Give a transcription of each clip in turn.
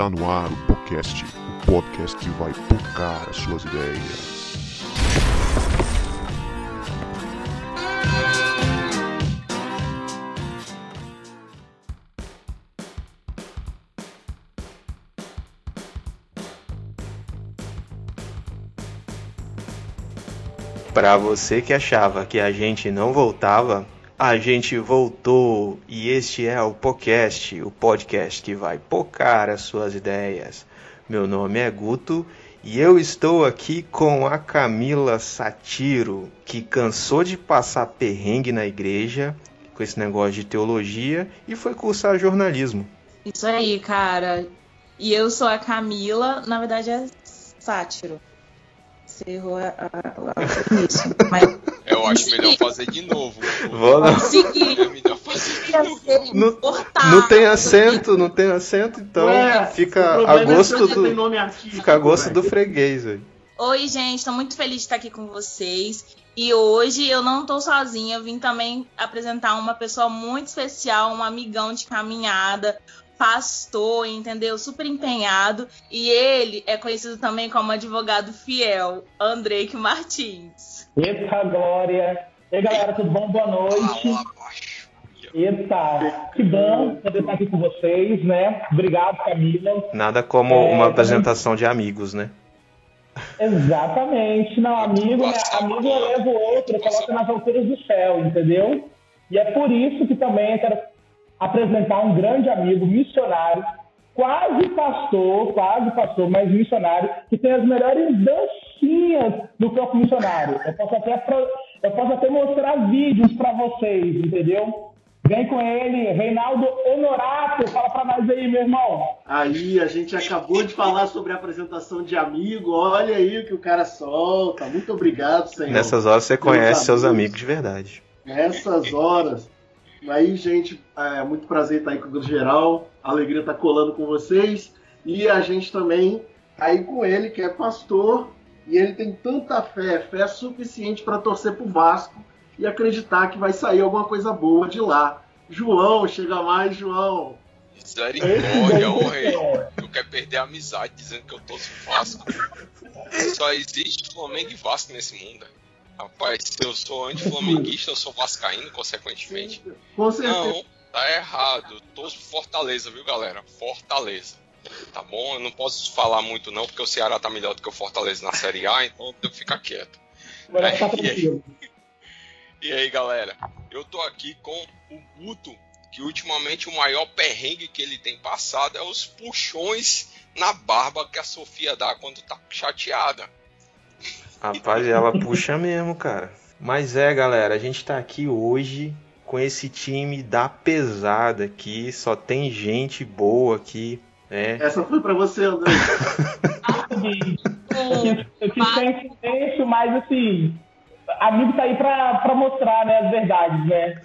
Está no ar o podcast, o podcast que vai tocar as suas ideias. Para você que achava que a gente não voltava, a gente voltou e este é o podcast, o podcast que vai pocar as suas ideias. Meu nome é Guto e eu estou aqui com a Camila Satiro, que cansou de passar perrengue na igreja com esse negócio de teologia e foi cursar jornalismo. Isso aí, cara. E eu sou a Camila, na verdade é Sátiro. Você errou a, a, a, isso. Mas... Eu acho melhor fazer de novo. Vou não. Consegui. É melhor fazer de novo. Não, não tem acento, não tem acento, então Ué, fica a é gosto tem do nome artístico, fica a gosto velho. do freguês, velho. Oi, gente, estou muito feliz de estar aqui com vocês. E hoje eu não estou sozinha, eu vim também apresentar uma pessoa muito especial, um amigão de caminhada, pastor, entendeu? Super empenhado. E ele é conhecido também como advogado fiel, Andrei Martins. Eita, Glória! E aí, galera, tudo bom? Boa noite. Eita, que bom poder estar aqui com vocês, né? Obrigado, Camila. Nada como É, uma apresentação de amigos, né? Exatamente. Não, amigo, né? amigo eu levo o outro, eu coloco nas alturas do céu, entendeu? E é por isso que também eu quero apresentar um grande amigo, missionário, quase pastor, quase pastor, mas missionário, que tem as melhores dancinhas do campo missionário. Eu posso até, eu posso até mostrar vídeos para vocês, entendeu? Vem com ele, Reinaldo Honorato, fala pra nós aí, meu irmão. Aí, a gente acabou de falar sobre a apresentação de amigo. Olha aí o que o cara solta. Muito obrigado, Senhor. Nessas horas você Meus conhece seus amigos. amigos de verdade. Nessas horas. Aí, gente, é muito prazer estar aí com o Geral. A alegria estar colando com vocês. E a gente também tá aí com ele, que é pastor. E ele tem tanta fé, fé suficiente para torcer pro Vasco e acreditar que vai sair alguma coisa boa de lá. João, chega mais, João. Misericórdia, ô rei. Eu quero perder a amizade dizendo que eu torço Vasco. Só existe Flamengo e Vasco nesse mundo. Rapaz, se eu sou anti-flamenguista, eu sou vascaíno, consequentemente. Com certeza. Não, tá errado. Torço Fortaleza, viu, galera? Fortaleza. Tá bom? Eu não posso falar muito não, porque o Ceará tá melhor do que o Fortaleza na Série A, então eu tenho que ficar quieto. Agora tá É, e aí? E aí, galera? Eu tô aqui com o Guto, que ultimamente o maior perrengue que ele tem passado é os puxões na barba que a Sofia dá quando tá chateada. Rapaz, ela puxa mesmo, cara. Mas é, galera, a gente tá aqui hoje com esse time da pesada aqui, só tem gente boa aqui, né? Essa foi para você, André. Eu quis- em silêncio, mas assim, amigo tá aí pra, pra mostrar, né, as verdades, né?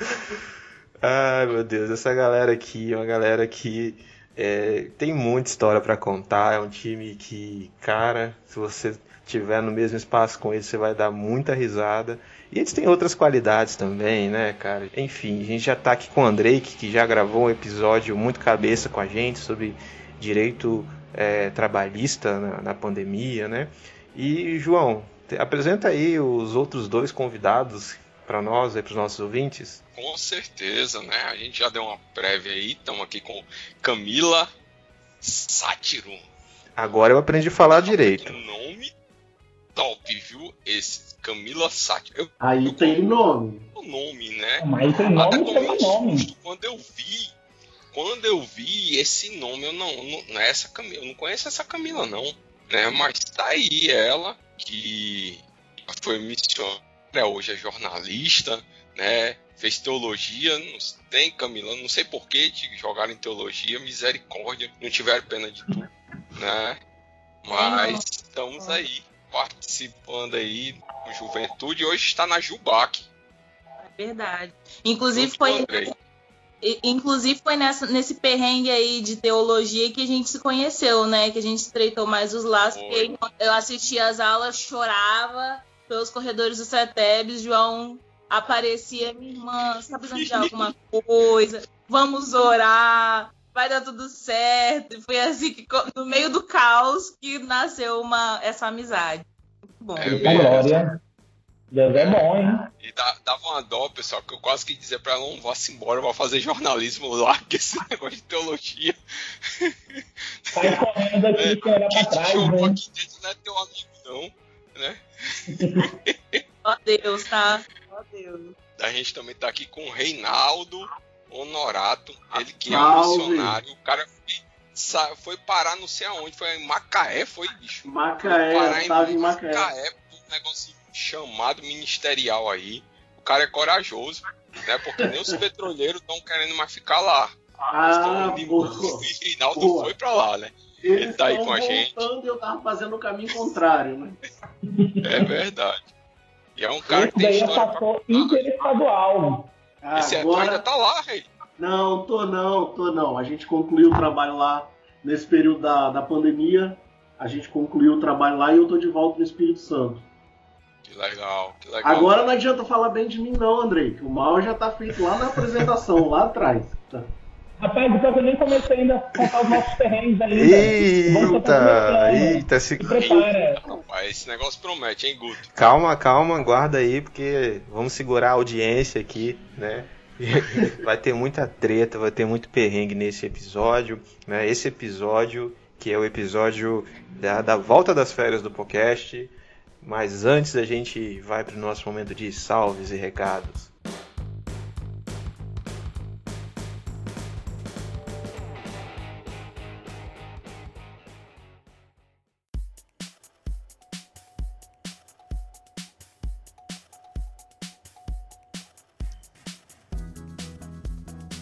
Ai, meu Deus, essa galera aqui é uma galera que é, tem muita história pra contar. É um time que, cara, se você tiver no mesmo espaço com eles, você vai dar muita risada. E eles têm outras qualidades também, né, cara? Enfim, a gente já tá aqui com o Andrei, que, já gravou um episódio muito cabeça com a gente sobre direito é, trabalhista na, na pandemia, né? E, João, apresenta aí os outros dois convidados para nós, para os nossos ouvintes. Com certeza, né? A gente já deu uma prévia aí, estamos aqui com Camila Sátiro. Agora eu aprendi a falar direito. Que nome top, viu? Esse, Camila Sátiro. Eu Aí tem nome. o nome, né? Mas tem Até nome, tomei tem um susto quando eu vi. Quando eu vi esse nome, eu não, não, não é essa Camila, eu não conheço essa Camila não, né? Mas tá aí ela que foi missionária, hoje é jornalista, né? Fez teologia, não tem Camila, não sei por que te jogaram em teologia, misericórdia, não tiveram pena de tu, né? Mas estamos aí participando aí do Juventude, hoje está na Jubac. Verdade. Inclusive junto foi, inclusive foi nessa, nesse perrengue aí de teologia que a gente se conheceu, né? Que a gente estreitou mais os laços. Foi. Porque eu assistia as aulas, chorava pelos corredores do CETEBS, João aparecia, minha irmã, você tá precisando de alguma coisa? Vamos orar. Vai dar tudo certo. E foi assim que, no meio do caos, que nasceu uma, essa amizade. Muito bom. É glória. Deus é bom, hein? E dá- dava uma dó, pessoal, que eu quase que dizia pra ela, não vá-se embora, vá fazer jornalismo, larga esse negócio de teologia. Sai correndo aqui sem olhar pra Quem te trás, jogou né? aqui dentro não é teu amigo, não. Né? Ó Deus, tá? Ó Deus. A gente também tá aqui com o Reinaldo Honorato, ele que é um missionário. O cara foi, foi parar não sei aonde, foi em Macaé, foi, bicho? Macaé, parar eu tava em Macaé. um negócio chamado ministerial aí. O cara é corajoso, né? Porque nem os petroleiros estão querendo mais ficar lá. Ah, Então, boa. o Reinaldo Boa. foi pra lá, né? Eles Ele tá aí com a gente. voltando e eu tava fazendo o caminho contrário, né? É verdade. E é um cara Esse que tem daí é pastor contar. Interestadual. Esse tu ainda tá lá, rei. Não, tô não, tô não. A gente concluiu o trabalho lá nesse período da, da pandemia. A gente concluiu o trabalho lá e eu tô de volta no Espírito Santo. Que legal, que legal. Agora não adianta falar bem de mim não, Andrei, que o mal já tá feito lá na apresentação, lá atrás. Tá. Rapaz, então eu nem comecei ainda a contar os nossos terrenos ainda. Vamos Eita, começando. eita, se... Se prepara. Rapaz, esse negócio promete, hein, Guto? calma, calma, guarda aí, porque vamos segurar a audiência aqui, né? Vai ter muita treta, vai ter muito perrengue nesse episódio, né? Esse episódio, que é o episódio da, da volta das férias do podcast. Mas antes a gente vai para o nosso momento de salves e recados.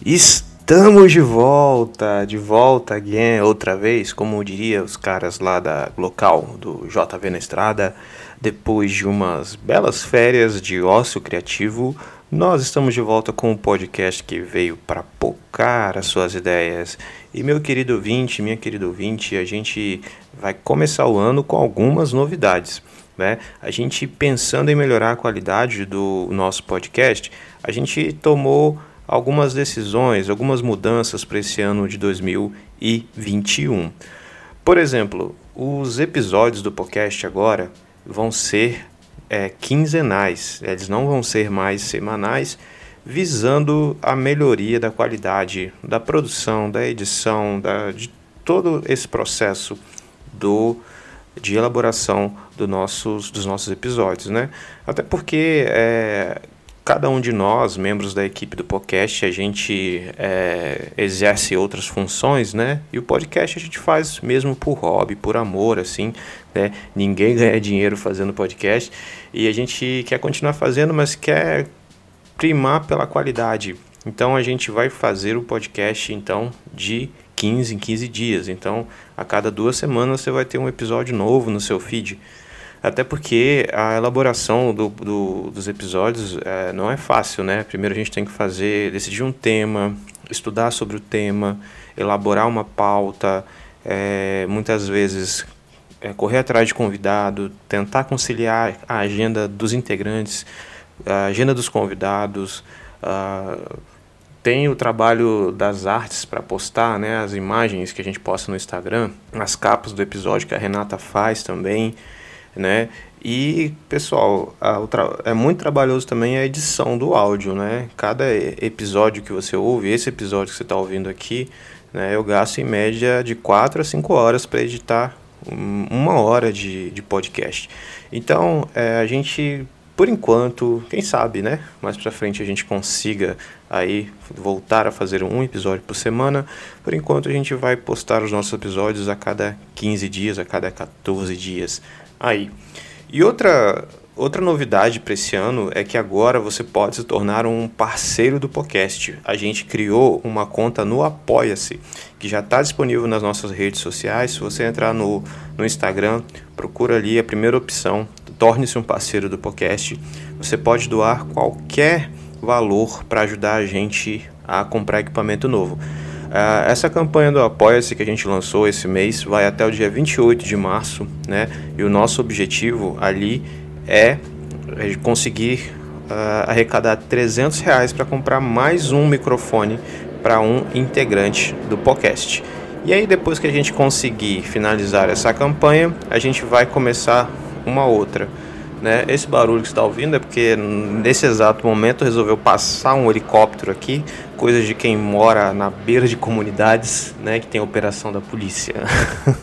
Estamos de volta, de volta again, outra vez, como diria os caras lá da local do JV na Estrada, depois de umas belas férias de ócio criativo, nós estamos de volta com um podcast que veio para pocar as suas ideias. E meu querido ouvinte, minha querida ouvinte, a gente vai começar o ano com algumas novidades. Né? A gente pensando em melhorar a qualidade do nosso podcast, a gente tomou algumas decisões, algumas mudanças para esse ano de 2021. Por exemplo, os episódios do podcast agora vão ser é, quinzenais, eles não vão ser mais semanais, visando a melhoria da qualidade da produção, da edição, da, de todo esse processo do de elaboração do nossos, dos nossos episódios, né? Até porque é, cada um de nós, membros da equipe do podcast, a gente é, exerce outras funções, né? E o podcast a gente faz mesmo por hobby, por amor, assim, né? Ninguém ganha dinheiro fazendo podcast e a gente quer continuar fazendo, mas quer primar pela qualidade. Então a gente vai fazer o podcast então de 15 em 15 dias. Então, a cada duas semanas você vai ter um episódio novo no seu feed. Até porque a elaboração do, do, dos episódios é, não é fácil, né? Primeiro a gente tem que fazer, decidir um tema, estudar sobre o tema, elaborar uma pauta, é, muitas vezes é, correr atrás de convidado, tentar conciliar a agenda dos integrantes, a agenda dos convidados, tem o trabalho das artes para postar, né, as imagens que a gente posta no Instagram, as capas do episódio que a Renata faz também, né? E pessoal, a, é muito trabalhoso também a edição do áudio, né? Cada episódio que você ouve, esse episódio que você está ouvindo aqui, né, eu gasto em média de 4 a 5 horas para editar uma hora de, de podcast. Então, é, a gente por enquanto, quem sabe, né? Mais para frente a gente consiga aí voltar a fazer um episódio por semana. Por enquanto a gente vai postar os nossos episódios a cada 15 dias, a cada 14 dias. Aí. E outra outra novidade para esse ano é que agora você pode se tornar um parceiro do podcast. A gente criou uma conta no Apoia-se, que já está disponível nas nossas redes sociais. Se você entrar no, no Instagram, procura ali a primeira opção, torne-se um parceiro do podcast. Você pode doar qualquer valor para ajudar a gente a comprar equipamento novo. Uh, essa campanha do Apoia-se que a gente lançou esse mês vai até o dia 28 de março, né? E o nosso objetivo ali é conseguir uh, arrecadar 300 reais para comprar mais um microfone para um integrante do podcast. E aí, depois que a gente conseguir finalizar essa campanha, a gente vai começar uma outra. Né? Esse barulho que está ouvindo é porque nesse exato momento resolveu passar um helicóptero aqui, coisa de quem mora na beira de comunidades, né, que tem operação da polícia.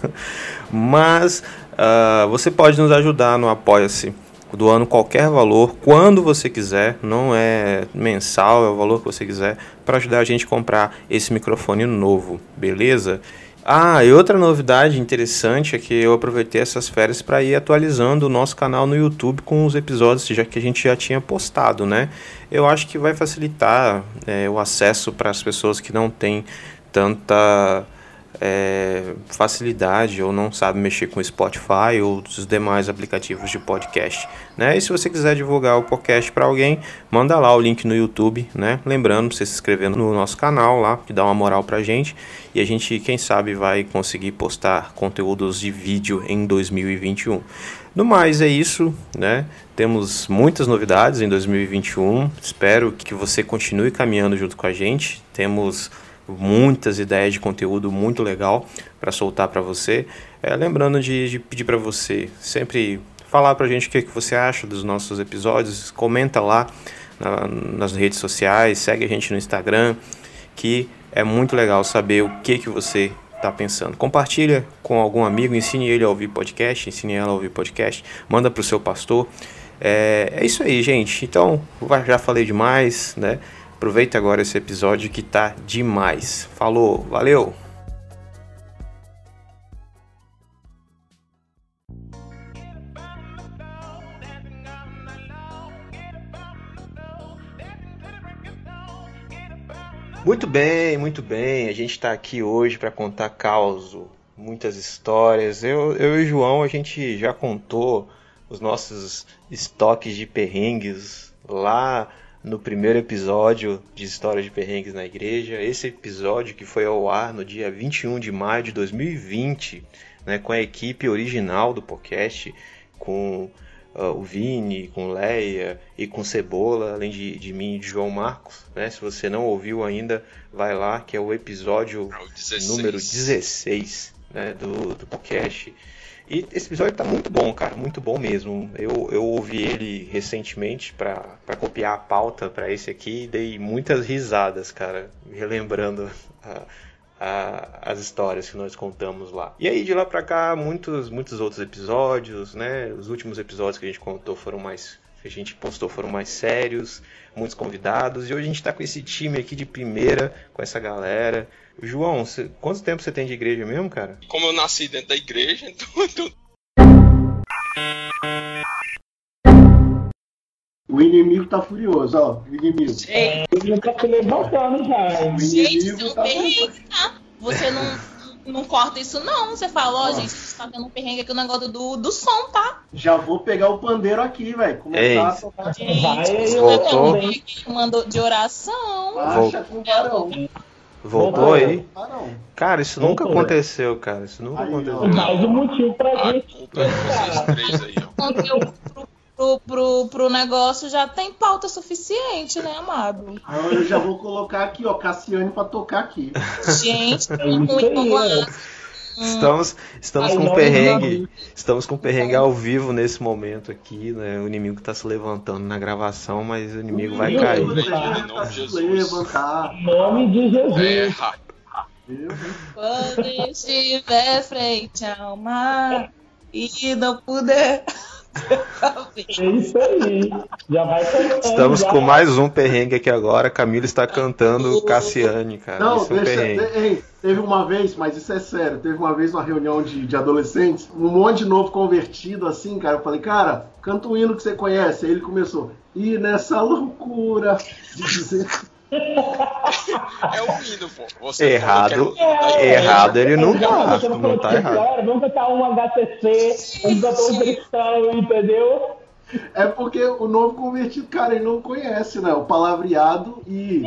Mas uh, você pode nos ajudar no Apoia-se doando qualquer valor, quando você quiser, não é mensal, é o valor que você quiser, para ajudar a gente a comprar esse microfone novo, beleza? Ah, e outra novidade interessante é que eu aproveitei essas férias para ir atualizando o nosso canal no YouTube com os episódios já que a gente já tinha postado, né? Eu acho que vai facilitar é, o acesso para as pessoas que não têm tanta é, facilidade ou não sabe mexer com Spotify ou os demais aplicativos de podcast, né? E se você quiser divulgar o podcast para alguém, manda lá o link no YouTube, né? Lembrando, você se inscrever no nosso canal lá, que dá uma moral pra gente, e a gente, quem sabe, vai conseguir postar conteúdos de vídeo em 2021. No mais é isso, né? Temos muitas novidades em 2021. Espero que você continue caminhando junto com a gente. Temos muitas ideias de conteúdo muito legal para soltar para você. É, lembrando de, de pedir para você sempre falar para a gente o que, que você acha dos nossos episódios, comenta lá na, nas redes sociais, segue a gente no Instagram, que é muito legal saber o que, que você está pensando. Compartilha com algum amigo, ensine ele a ouvir podcast, ensine ela a ouvir podcast, manda para o seu pastor. É, é isso aí, gente. Então, já falei demais, né? Aproveita agora esse episódio que tá demais. Falou, valeu! Muito bem, muito bem. A gente está aqui hoje para contar causo, muitas histórias. Eu, eu e o João, a gente já contou os nossos estoques de perrengues lá no primeiro episódio de Histórias de Perrengues na Igreja. Esse episódio que foi ao ar no dia 21 de maio de 2020, né, com a equipe original do podcast, com uh, o Vini, com Leia e com Cebola, além de, de mim e de João Marcos. Né? Se você não ouviu ainda, vai lá, que é o episódio é o 16. número 16 né, do, do podcast. E esse episódio tá muito bom, cara, muito bom mesmo. Eu, eu ouvi ele recentemente para copiar a pauta para esse aqui e dei muitas risadas, cara, relembrando a, a, as histórias que nós contamos lá. E aí de lá para cá, muitos, muitos outros episódios, né? Os últimos episódios que a gente contou foram mais que a gente postou foram mais sérios, muitos convidados, e hoje a gente está com esse time aqui de primeira, com essa galera. João, cê, quanto tempo você tem de igreja mesmo, cara? Como eu nasci dentro da igreja, então. O inimigo tá furioso, ó. O inimigo. Ele tá se levantando já. Gente, seu tá perrengue, tá? Você não, não corta isso, não. Você fala, ó, oh, gente, tá tendo um perrengue aqui o negócio do, do som, tá? Já vou pegar o pandeiro aqui, velho. Começar Ei. a tocar. Gente, Vai, voltou. mandou de oração. Baixa com o varão. Voltou aí? Varão. Cara, isso nunca Voltou. aconteceu, cara. Isso nunca Aí, aconteceu. Mais um motivo pra A gente. culpa é de vocês três aí, ó. Conteúdo pro, pro, pro, negócio já tem pauta suficiente, né, amado? Agora eu já vou colocar aqui, ó, Cassiane pra tocar aqui. Gente, É muito bom. ó. Estamos, estamos Ai, com um perrengue. Estamos com um perrengue ao vivo nesse momento aqui, né? O inimigo tá se levantando na gravação, mas o inimigo vai cair. vai Vai Em nome de Jesus. Em nome de Jesus. Erra. Deus. Quando estiver frente ao mar e não puder. É isso aí. Já vai cantando. Estamos já. com mais um perrengue aqui agora. Camila está cantando Cassiane, cara. Não, Isso é um deixa. perrengue. ei, teve uma vez, mas isso é sério. Teve uma vez uma reunião de, de adolescentes, um monte de novo convertido assim, cara. Eu falei, cara, canta um hino que você conhece. Aí ele começou. E nessa loucura de dizer. É o hino, pô. Você Errado. falou hino da Errado ele não tá. Não tá falando, errado. Galera, vamos cantar um HCC, um cantor cristão, entendeu? É porque o novo convertido, cara, ele não conhece, né? O palavreado e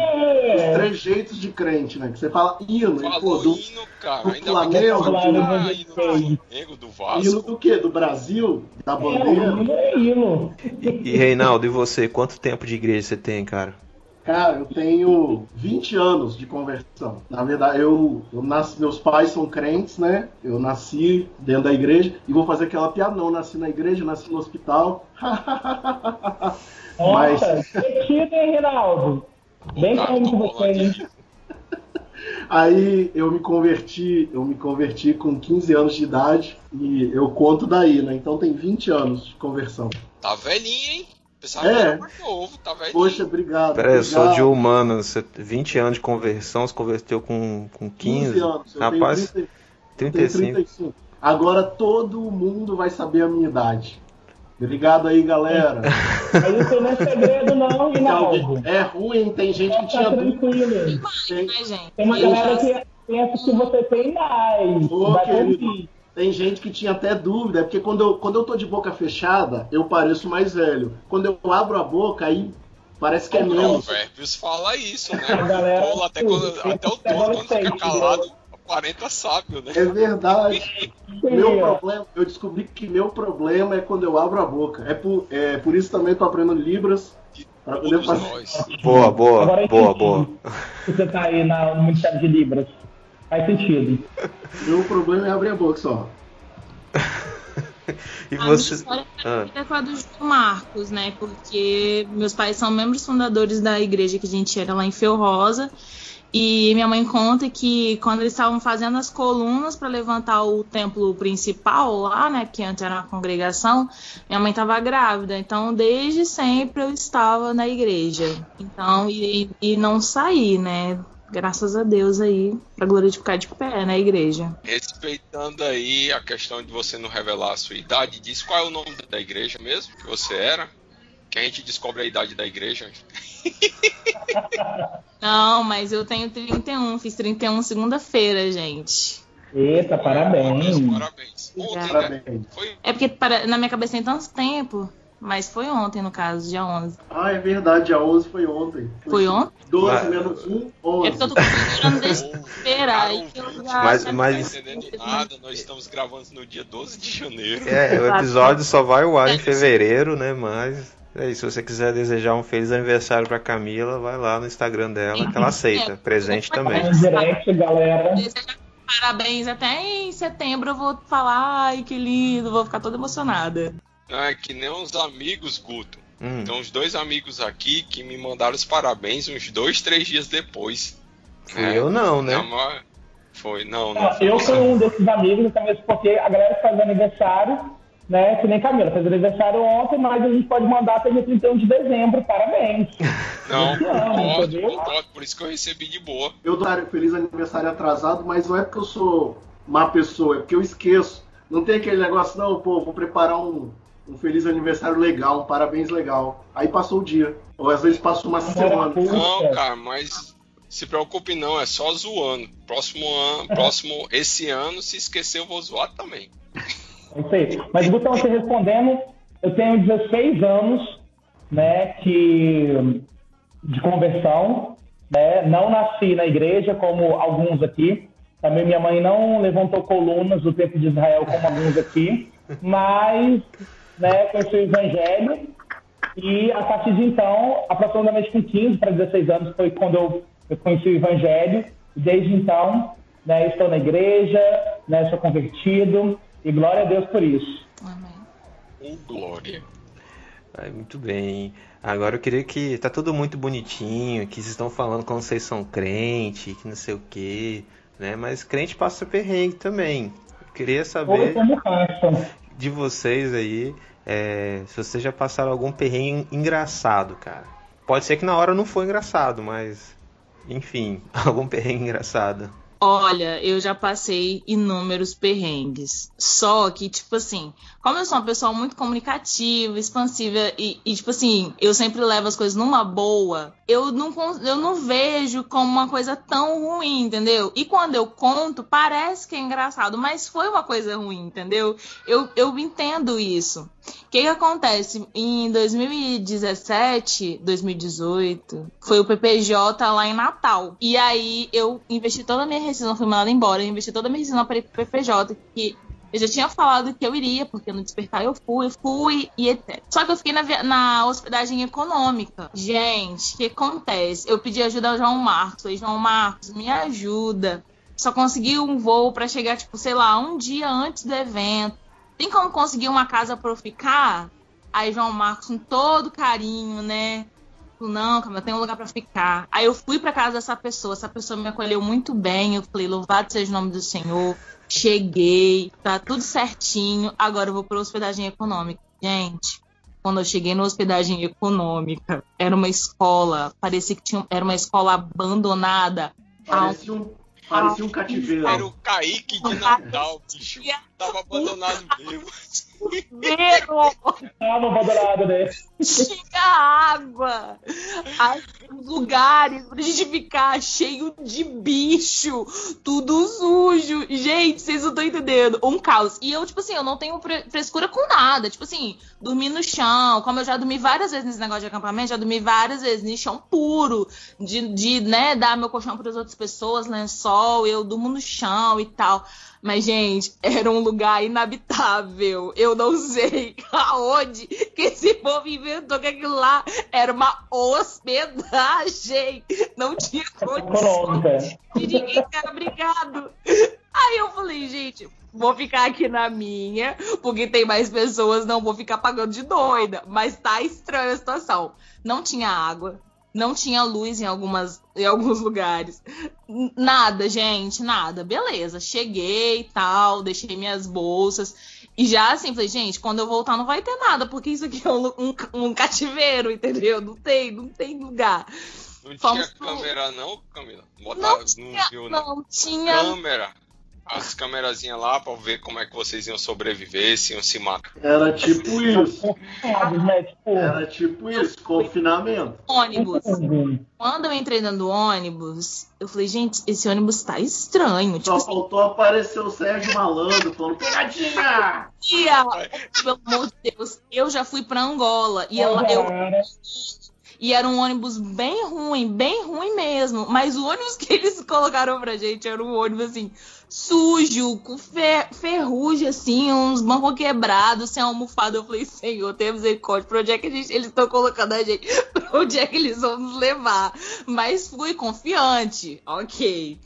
os É. trejeitos de crente, né? Que você fala hino, e, pô, Falou do hino, cara. do Ainda que Flamengo, falou hino do sei. Flamengo, do hino Vasco. do quê? Do Brasil? Da É, bandeira? o hino é hino. E, e Reinaldo, e você? Quanto tempo de igreja você tem, cara? Cara, eu tenho 20 anos de conversão. Na verdade, eu, eu nasci, meus pais são crentes, né? Eu nasci dentro da igreja e vou fazer aquela piada, não, nasci na igreja, nasci no hospital. Mas Nossa, metido, hein, Rinaldo? Bem Tá, como que tá você, hein? aí eu me converti, eu me converti com 15 anos de idade e eu conto daí, né? Então tem 20 anos de conversão. Tá velhinho, hein? Pensava É. que era mais novo, tá velhinho. Poxa, obrigado. Pera aí, eu sou de humanas, você- 20 anos de conversão, se converteu com, com 15. anos. Eu Rapaz, tenho 30, 35. tenho 35. Agora todo mundo vai saber a minha idade. Obrigado aí, galera. Mas isso não é segredo, não, Rinaldo. É ruim, tem gente que tinha Tá dúvida. Tem, Né, gente? Tem uma galera que pensa que você tem mais. Ô, querido. Tem gente que tinha até dúvida, é porque quando eu, quando eu tô de boca fechada, eu pareço mais velho. Quando eu abro a boca, aí parece que é menos. Provérbios fala isso, né? A galera- até, quando, até o tolo, quando fica Adolescente, calado, aparenta sábio, né? É verdade. Meu problema, eu descobri que meu problema é quando eu abro a boca. É por, é por isso também tô aprendendo Libras. Pra poder fazer. nós. Boa, boa, Agora eu boa, boa. que Você tá aí na, no Ministério de Libras. Faz sentido. Meu problema é abrir a boca só. E A minha você. história Ah, é com a do João Marcos, né? Porque meus pais são membros fundadores da igreja que a gente era lá em Feu Rosa. E minha mãe conta que quando eles estavam fazendo as colunas para levantar o templo principal lá, né, que antes era uma congregação, minha mãe estava grávida. Então, desde sempre eu estava na igreja. Então, e, e não saí, né? Graças a Deus aí, para glorificar de pé na igreja. Respeitando aí a questão de você não revelar a sua idade, diz qual é o nome da igreja mesmo que você era? Que a gente descobre a idade da igreja. Não, mas eu tenho 31, fiz 31 segunda-feira, gente. Eita, parabéns. Parabéns. Ontem, né? Parabéns. Foi É porque para- na minha cabeça tem tanto tempo, mas foi ontem, no caso, dia 11. Ah, é verdade, a 11 foi ontem. Foi ontem? 12 Mas- menos 1, É 11. porque eu tô ouvinte, já... Mas- mas- não tá entendendo nada, nós estamos gravando no dia 12 de janeiro. É, o episódio só vai ao ar em fevereiro, né? Mas é isso. Se você quiser desejar um feliz aniversário pra Camila, vai lá no Instagram dela que ela aceita. Presente também. No direct, galera. Parabéns, até em setembro eu vou falar, ai que lindo, vou ficar toda emocionada. Não, é que nem uns amigos, Guto. Hum, Tem uns dois amigos aqui que me mandaram os parabéns uns dois, três dias depois. fui eu não, né? Não, mas- Foi, não, não. Não, foi eu fui um desses amigos, até mesmo porque a galera que faz aniversário, né? Que nem Camila, fez aniversário ontem, mas a gente pode mandar até dia 31 de dezembro. Parabéns. Não, concordo, concordo, por isso que eu recebi de boa. Eu dou feliz aniversário atrasado, mas não é porque eu sou má pessoa, é porque eu esqueço. Não tem aquele negócio, não, pô, vou preparar um, um feliz aniversário legal, um parabéns legal. Aí passou o dia. Ou às vezes passa uma semana. Não, cara, mas se preocupe não, é só zoando. Próximo ano, próximo, esse ano, se esquecer, eu vou zoar também. Não sei. Mas, Gutão, você respondendo, eu tenho 16 anos, né, que, de conversão, né, não nasci na igreja, como alguns aqui, também minha mãe não levantou colunas do tempo de Israel, como alguns aqui, mas, né, conheci o evangelho, e a partir de então, aproximadamente com 15 para 16 anos, foi quando eu, eu conheci o evangelho, desde então, né, estou na igreja, né, sou convertido, e glória a Deus por isso. Amém. Glória. Ai, muito bem. Agora eu queria que. Tá tudo muito bonitinho, que vocês estão falando como vocês são crente, que não sei o quê, né? Mas crente passa perrengue também. Eu queria Ou saber como. De vocês aí, é, se vocês já passaram algum perrengue engraçado, cara. Pode ser que na hora não foi engraçado, mas. Enfim, algum perrengue engraçado. Olha, eu já passei inúmeros perrengues. Só que, tipo assim, como eu sou uma pessoa muito comunicativa, expansiva e, e, tipo assim, eu sempre levo as coisas numa boa, eu não, eu não vejo como uma coisa tão ruim, entendeu? E quando eu conto, parece que é engraçado, mas foi uma coisa ruim, entendeu? Eu, eu entendo isso. O que, que acontece? Em 2017, 2018, foi o PPJ lá em Natal. E aí eu investi toda a minha rescisão, fui mandada embora, eu investi toda a minha rescisão para ir pro PPJ, que Eu já tinha falado que eu iria, porque no despertar eu fui, fui e etc. Só que eu fiquei na, na hospedagem econômica. Gente, o que acontece? Eu pedi ajuda ao João Marcos. Falei, João Marcos, me ajuda. Só consegui um voo para chegar, tipo, sei lá, um dia antes do evento. Tem como conseguir uma casa para eu ficar? Aí João Marcos, com todo carinho, né? Não, calma, eu tenho um lugar para ficar. Aí eu fui para casa dessa pessoa, essa pessoa me acolheu muito bem. Eu falei, louvado seja o nome do Senhor. Cheguei, tá tudo certinho. Agora eu vou para hospedagem econômica. Gente, quando eu cheguei na hospedagem econômica, era uma escola, parecia que tinha, era uma escola abandonada. Parecia um, parecia um cativeiro. Era o Kaique de Natal, bicho. Tava abandonado mesmo. Cativeiro! Tava abandonado, né? Tinha água. Os lugares pra gente ficar cheio de bicho, tudo sujo. Gente, vocês não estão entendendo. Um caos. E eu, tipo assim, eu não tenho fre- frescura com nada. Tipo assim, dormir no chão. Como eu já dormi várias vezes nesse negócio de acampamento, já dormi várias vezes no chão puro. De, de né, dar meu colchão para as outras pessoas, lençol. Eu durmo no chão e tal. Mas, gente, era um lugar inabitável. Eu não sei aonde que esse povo inventou que aquilo lá era uma hospedagem. Não tinha condições de ninguém ficar obrigado. Aí eu falei, gente, vou ficar aqui na minha, porque tem mais pessoas, não vou ficar pagando de doida. Mas tá estranha a situação. Não tinha água, não tinha luz em, algumas, em alguns lugares. Nada, gente, nada. Beleza, cheguei e tal, deixei minhas bolsas. E já assim, falei, gente, quando eu voltar não vai ter nada, porque isso aqui é um, um, um cativeiro, entendeu? Não tem, não tem lugar. Não Fomos tinha pro- câmera, não, Camila? Não não, tinha, viu, né? não tinha Câmera. As câmerazinhas lá pra ver como é que vocês iam sobreviver, se iam se matar. Era tipo isso. Era tipo isso, confinamento. ônibus. Quando eu entrei dentro do ônibus, eu falei, gente, esse ônibus tá estranho. Tipo, Só faltou aparecer o Sérgio Malandro falando pegadinha! tia, pelo amor de Deus, eu já fui pra Angola. E, ela, eu, e era um ônibus bem ruim, bem ruim mesmo. Mas o ônibus que eles colocaram pra gente era um ônibus assim, sujo, com fe- ferrugem, assim, uns bancos quebrados, sem almofada. Eu falei, Senhor, tenha misericórdia, pra onde é que gente, eles estão colocando a gente? Pra onde é que eles vão nos levar? Mas fui confiante, ok.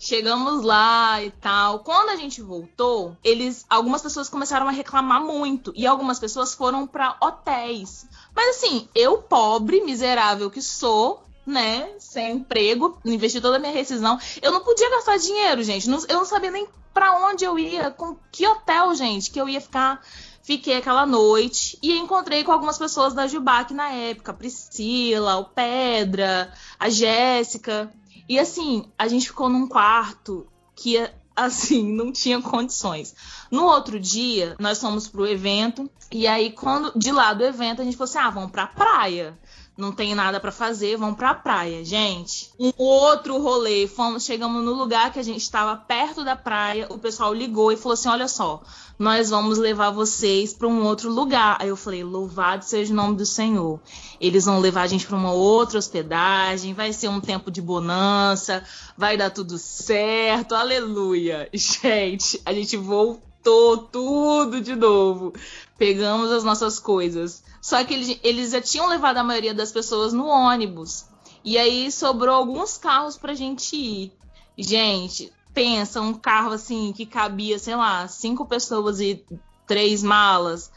Chegamos lá e tal. Quando a gente voltou, eles, algumas pessoas começaram a reclamar muito e algumas pessoas foram pra hotéis. Mas assim, eu pobre, miserável que sou, né, sem emprego, investi toda a minha rescisão, eu não podia gastar dinheiro, gente. Eu não sabia nem pra onde eu ia, com que hotel, gente, que eu ia ficar. Fiquei aquela noite e encontrei com algumas pessoas da Jubac na época, a Priscila, o Pedra, a Jéssica. E assim, a gente ficou num quarto que assim, não tinha condições. No outro dia, nós fomos pro evento e aí quando de lá do evento a gente falou assim: "Ah, vamos pra praia". Não tem nada pra fazer, vamos pra praia, gente. Um outro rolê, fomos, chegamos no lugar que a gente estava perto da praia, o pessoal ligou e falou assim: "Olha só, nós vamos levar vocês pra um outro lugar". Aí eu falei: "Louvado seja o nome do Senhor". Eles vão levar a gente pra uma outra hospedagem, vai ser um tempo de bonança, vai dar tudo certo. Aleluia. Gente, a gente voltou tudo de novo. Pegamos as nossas coisas. Só que eles, eles já tinham levado a maioria das pessoas no ônibus. E aí sobrou alguns carros pra gente ir. Gente, pensa, um carro assim que cabia, sei lá, cinco pessoas e três malas.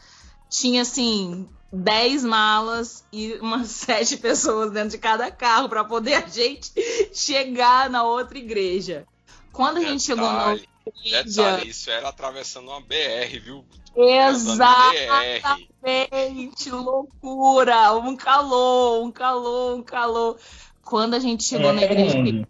Tinha assim, dez malas e umas sete pessoas dentro de cada carro para poder a gente chegar na outra igreja. Quando a gente chegou igreja. Detalhe, isso era atravessando uma BR, viu? Exatamente, loucura, um calor, um calor, um calor. Quando a gente chegou na igreja, é,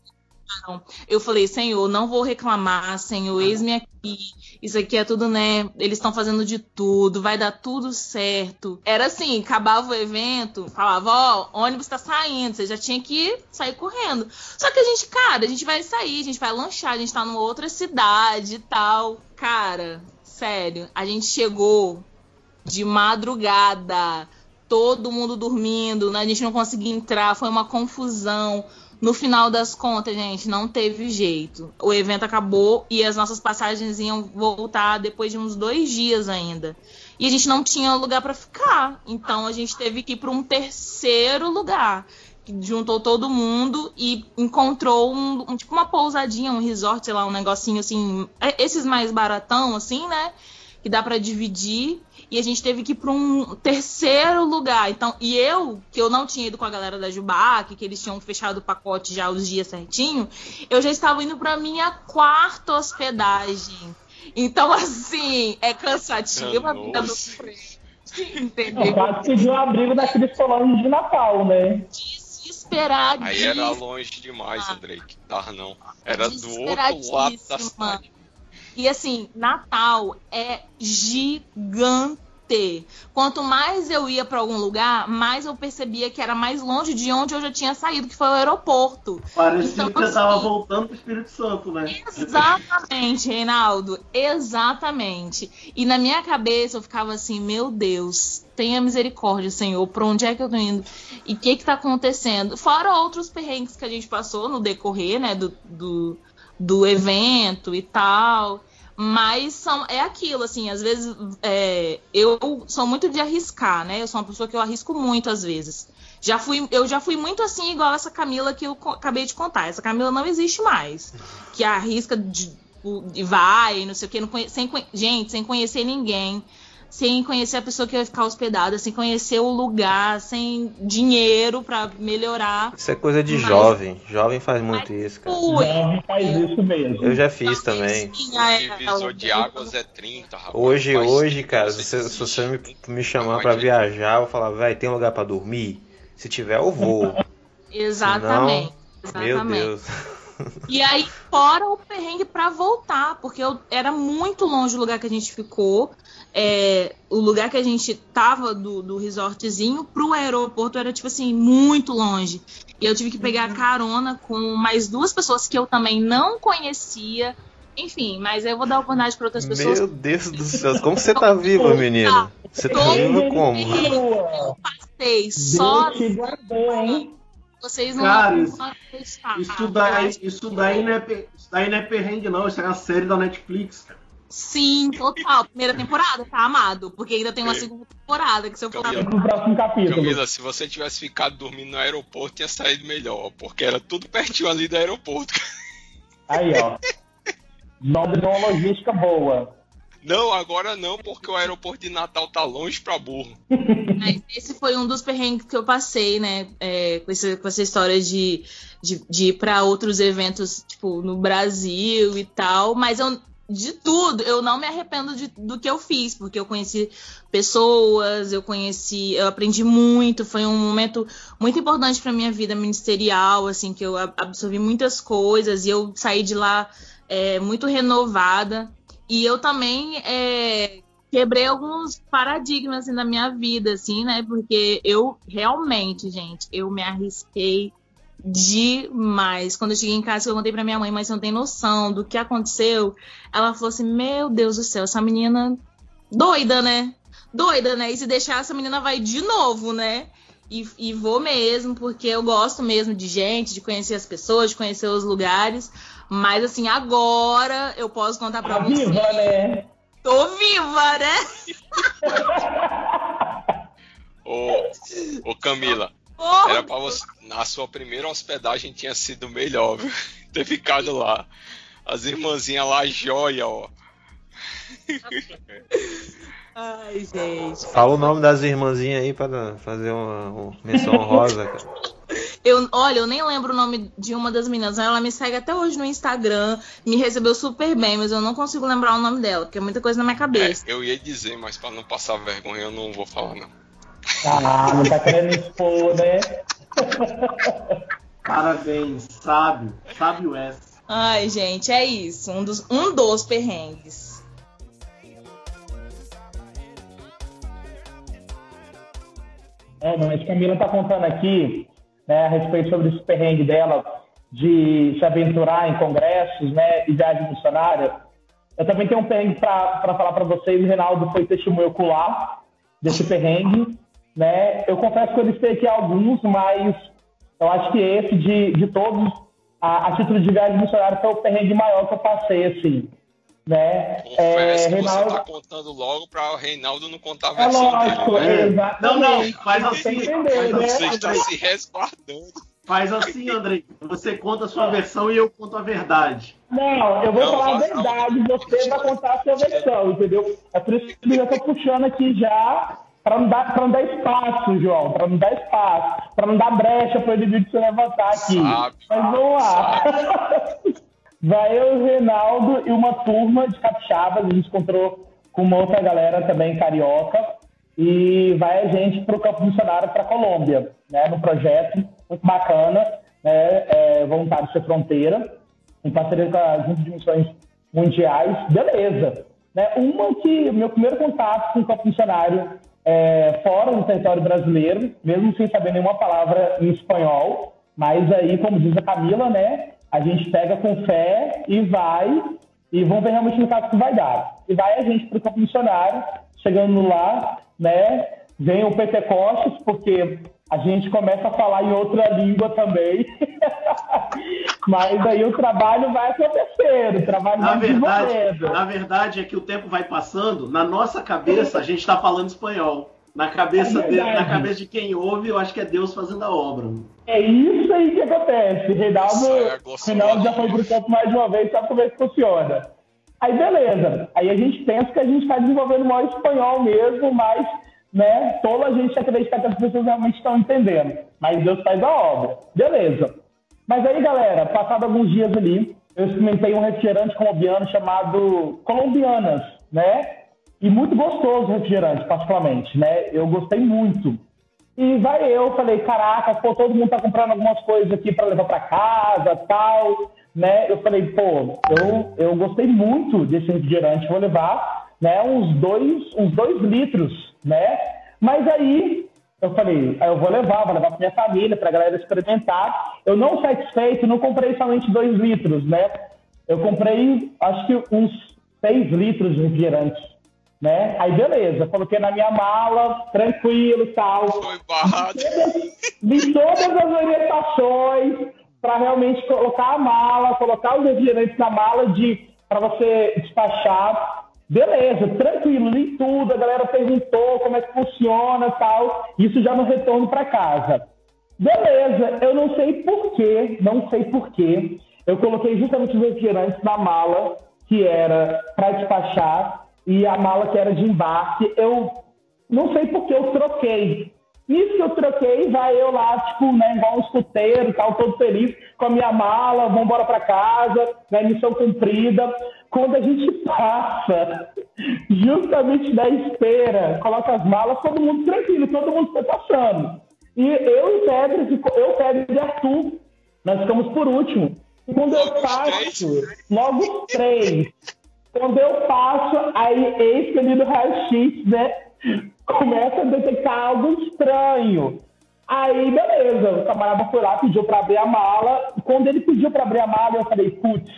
eu falei, Senhor, não vou reclamar, Senhor, eis-me aqui. Isso aqui é tudo, né? Eles estão fazendo de tudo, vai dar tudo certo. Era assim, acabava o evento, falava, ó, ônibus tá saindo, você já tinha que sair correndo. Só que a gente, cara, a gente vai sair, a gente vai lanchar, a gente tá numa outra cidade e tal. Cara, sério, a gente chegou de madrugada, todo mundo dormindo, né? a gente não conseguia entrar, foi uma confusão. No final das contas, gente, não teve jeito. O evento acabou e as nossas passagens iam voltar depois de uns dois dias ainda. E a gente não tinha lugar para ficar. Então a gente teve que ir para um terceiro lugar. Que juntou todo mundo e encontrou um, um, tipo uma pousadinha, um resort, sei lá, um negocinho assim. é, Esses mais baratão, assim, né? Que dá para dividir e a gente teve que ir para um terceiro lugar. Então, e eu, que eu não tinha ido com a galera da Jubac, que eles tinham fechado o pacote já os dias certinho, eu já estava indo para minha quarta hospedagem. Então, assim, é cansativa a vida do frente, entendeu? quase pediu um abrigo daqueles colônios de Natal, né? Desesperadíssima. Aí era longe demais, Andrei, que tava não. Era do outro lado da cidade. E assim, Natal é gigante. Quanto mais eu ia para algum lugar, mais eu percebia que era mais longe de onde eu já tinha saído, que foi o aeroporto. Parecia Então, que você tava assim- voltando pro Espírito Santo, né? Exatamente, Reinaldo. Exatamente. E na minha cabeça eu ficava assim, meu Deus, tenha misericórdia, Senhor, pra onde é que eu tô indo? E o que que tá acontecendo? Fora outros perrengues que a gente passou no decorrer, né, do, do, do evento e tal. Mas são, é aquilo, assim, às vezes é, eu sou muito de arriscar, né? Eu sou uma pessoa que eu arrisco muito às vezes. Já fui, eu já fui muito assim, igual essa Camila que eu acabei de contar. Essa Camila não existe mais. Que arrisca de, e vai, não sei o que, conhe- sem, gente, sem conhecer ninguém, sem conhecer a pessoa que vai ficar hospedada, sem conhecer o lugar, sem dinheiro pra melhorar. Isso é coisa de Mas- jovem. Jovem faz muito isso, cara. Jovem faz isso mesmo. Eu já fiz também. Sim, O é, divisor de águas é 30, rapaz. Hoje, hoje, cara, se, isso se você me, me chamar adianta. viajar, eu vou falar, velho, tem lugar pra dormir? Se tiver, eu vou. Exatamente. Meu exatamente. Deus. E aí, fora o perrengue pra voltar, porque eu, era muito longe o lugar que a gente ficou. É, o lugar que a gente tava do, do resortzinho pro aeroporto era, tipo assim, muito longe. E eu tive que pegar carona com mais duas pessoas que eu também não conhecia. Enfim, mas eu vou dar oportunidade para outras pessoas. Meu Deus do céu. Como você tá viva, menina? Você tá viva como? Boa. Vocês só guardou, hein? vocês não Cara, isso-. Isso daí, isso daí não é, isso daí não é perrengue, não. Isso é uma série da Netflix, cara. Sim, total. Primeira temporada, tá amado? Porque ainda tem uma É. segunda temporada que se eu for. No próximo capítulo. Camila, se você tivesse ficado dormindo no aeroporto, tinha saído melhor, porque era tudo pertinho ali do aeroporto. Aí, ó. Nome de uma logística boa. Não, agora não, porque o aeroporto de Natal tá longe pra burro. Mas esse foi um dos perrengues que eu passei, né? é, com, esse- com essa história de, de, de ir pra outros eventos, tipo, no Brasil e tal. Mas eu, de tudo, eu não me arrependo de- do que eu fiz, porque eu conheci pessoas, eu conheci, eu aprendi muito. Foi um momento muito importante pra minha vida ministerial, assim, que eu absorvi muitas coisas e eu saí de lá é, muito renovada. E eu também é, quebrei alguns paradigmas assim, na minha vida, assim, né? Porque eu realmente, gente, eu me arrisquei demais. Quando eu cheguei em casa, eu contei pra minha mãe, mas você não tem noção do que aconteceu. Ela falou assim: Meu Deus do céu, essa menina doida, né? Doida, né? E se deixar, essa menina vai de novo, né? E, e vou mesmo, porque eu gosto mesmo de gente, de conhecer as pessoas, de conhecer os lugares. Mas assim, agora eu posso contar pra Tá você. viva, né? Tô viva, né? Ô, ô Camila, Porra, era pra você. Na sua primeira hospedagem tinha sido melhor, viu? Ter ficado lá. As irmãzinhas lá, joia, ó. Ai, gente. Fala o nome das irmãzinhas aí pra fazer uma, uma menção honrosa, cara. Eu, olha, eu nem lembro o nome de uma das meninas. Ela me segue até hoje no Instagram, me recebeu super bem, mas eu não consigo lembrar o nome dela, porque é muita coisa na minha É, cabeça. eu ia dizer, mas pra não passar vergonha eu não vou falar, não. Ah, não tá querendo expor, né? Parabéns, sábio. Sábio é. Ai, gente, é isso. Um dos, um dos perrengues. É, mas Camila tá contando aqui, né, a respeito sobre esse perrengue dela de se aventurar em congressos, né, e viagem missionária. Eu também tenho um perrengue para falar para vocês. O Reinaldo foi testemunho ocular desse perrengue, né? Eu confesso que eu listei aqui alguns, mas eu acho que esse de, de todos, a, a título de viagem missionária foi o perrengue maior que eu passei, assim. Né? Confesso É, que Reinaldo- você tá contando logo para o Reinaldo não contar a É versão lógico, dele. né? É. exatamente. Não, não, faz assim, entendeu, faz né? Você está se resguardando. Faz assim, Andrei. Você conta a sua versão e eu conto a verdade. Não, eu vou Não, falar a verdade, você vai contar a sua versão, entendeu? É por isso que eu tô puxando aqui já, pra não dar, pra não dar espaço, João, pra não dar espaço, pra não dar brecha pro indivíduo se levantar aqui. Sabe, Mas vamos lá. Vai eu, o Reinaldo e uma turma de capixabas, a gente encontrou com uma outra galera também carioca, e vai a gente para o campo missionário para Colômbia, né, no projeto muito bacana, né, é, Voluntários Sem Fronteira, em parceria com a Junta de Missões Mundiais, beleza. Né? Uma que, meu primeiro contato com o campo missionário é, fora do território brasileiro, mesmo sem saber nenhuma palavra em espanhol, mas aí, como diz a Camila, né, a gente pega com fé e vai, e vamos ver realmente no caso que vai dar. E vai a gente para o campo missionário, chegando lá, né, vem o Pentecostes, porque a gente começa a falar em outra língua também. Mas aí o trabalho vai acontecendo, o trabalho Na vai verdade, desenvolvendo. na verdade é que o tempo vai passando, na nossa cabeça a gente está falando espanhol. Na cabeça, É de, na cabeça de quem ouve, eu acho que é Deus fazendo a obra. É isso aí que acontece. Reinaldo, é. Reinaldo já foi pro campo mais de uma vez, sabe como é que funciona. Aí beleza. Aí a gente pensa que a gente está desenvolvendo o maior espanhol mesmo, mas né, tolo a gente acreditar que as pessoas realmente estão entendendo. Mas Deus faz a obra. Beleza. Mas aí, galera, passado alguns dias ali, eu experimentei um refrigerante colombiano chamado Colombianas, né? E muito gostoso o refrigerante, particularmente, né? Eu gostei muito. E vai eu, falei, caraca, pô, todo mundo tá comprando algumas coisas aqui para levar para casa, tal, né? Eu falei, pô, eu, eu gostei muito desse refrigerante, vou levar, né, uns dois, uns dois litros, né? Mas aí eu falei, aí eu vou levar, vou levar pra minha família, pra galera experimentar. Eu não satisfeito, não comprei somente dois litros, né? Eu comprei, acho que uns seis litros de refrigerante, né? Aí beleza, coloquei na minha mala, tranquilo e tal Foi barrado. de todas as orientações para realmente colocar a mala, colocar os refrigerantes na mala de para você despachar. Beleza, tranquilo, li tudo, a galera perguntou como é que funciona tal. Isso já no retorno para casa. Beleza, eu não sei porquê, não sei porquê. Eu coloquei justamente os refrigerantes na mala que era para despachar e a mala que era de embarque. Eu não sei porque eu troquei. Nisso que eu troquei, vai eu lá, tipo, né, igual um escuteiro tal, todo feliz, com a minha mala, vamos embora pra casa, né, missão cumprida. Quando a gente passa, justamente na esteira, coloca as malas, todo mundo tranquilo, todo mundo foi passando. E eu e Pedro, eu, Pedro e Arthur, nós ficamos por último. E quando eu passo, logo três, quando eu passo, aí eis que ali no raio-x, né? Começa a detectar algo estranho. Aí, beleza, o camarada foi lá, pediu pra abrir a mala. Quando ele pediu pra abrir a mala, eu falei, putz,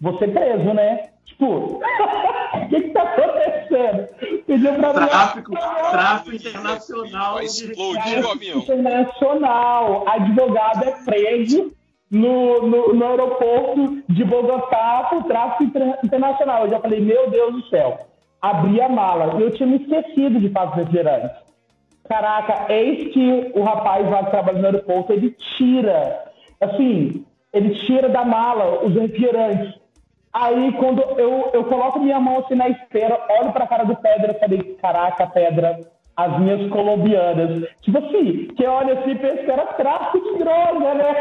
vou ser preso, né? Tipo, o que que tá acontecendo? Pediu pra abrir a Tráfico, mala. tráfico internacional. Vai de- explodir o avião. Internacional. Advogado é preso no, no, no aeroporto de Bogotá por tráfico inter- internacional. Eu já falei, meu Deus do céu. Abri a mala. Eu tinha me esquecido de fazer refrigerante. Caraca, eis que o rapaz lá que trabalha no aeroporto, ele tira, assim, ele tira da mala os refrigerantes. Aí, quando eu, eu coloco minha mão assim na esteira, olho pra cara do Pedra e falei, caraca, Pedra, as minhas colombianas. Tipo assim, que olha assim e pensa que era tráfico de droga, né?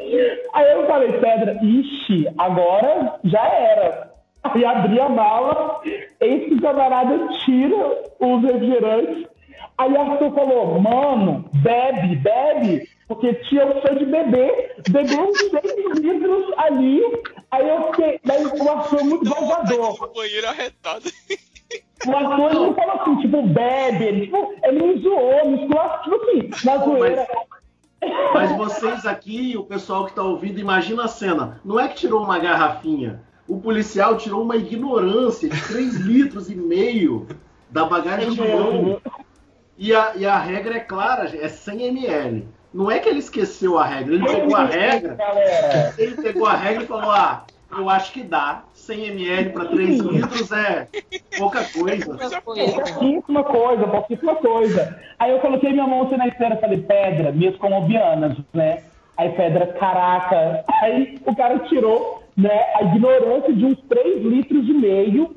Aí eu falei, Pedra, ixi, agora já era. Aí abri a mala, esse camarada tira os refrigerantes. Aí Arthur falou, mano, bebe, bebe, porque tinha opção de beber. Bebeu uns seis litros ali. Aí eu fiquei, daí o Arthur é muito no banheiro arretado. O ator não falou assim, tipo, bebe, ele, tipo, ele me zoou, me esculachou, tipo assim, na zoeira. Mas vocês aqui, o pessoal que está ouvindo, imagina a cena. Não é que tirou uma garrafinha. O policial tirou uma ignorância de 3 litros e meio da bagagem de mão. E a, e a regra é clara, é 100 ml. não é que ele esqueceu a regra, ele pegou a regra, ele pegou a regra e falou: ah, eu acho que dá. 100 ml para 3 litros é pouca coisa. Pouquíssima coisa, pouquíssima coisa. Aí eu coloquei minha mão assim na esteira, falei, pedra, minhas colombianas, né? Aí pedra, caraca. Aí o cara tirou, né, a ignorância de uns 3 litros e meio.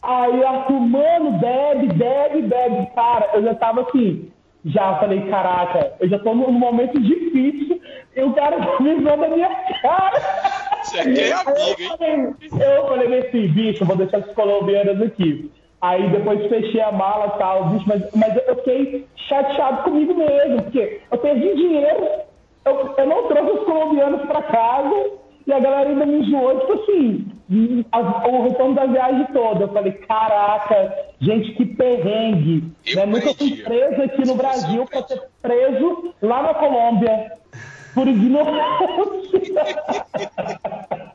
Aí eu Arthur, mano, bebe, bebe, bebe. Cara, eu já tava assim, já falei, caraca, eu já tô num momento difícil e o cara me zoou da minha cara. Você aqui é amigo, hein? eu falei, eu falei assim, bicho, vou deixar esses colombianos aqui. Aí depois fechei a mala e tal, bicho, mas, mas eu fiquei chateado comigo mesmo, porque eu perdi dinheiro, eu, eu não trouxe os colombianos pra casa e a galera ainda me zoou, tipo assim, o retorno da viagem toda. Eu falei, caraca, gente, que perrengue. Eu né? Nunca fui preso aqui no Brasil pra aprende. ser preso lá na Colômbia. Por ignorância.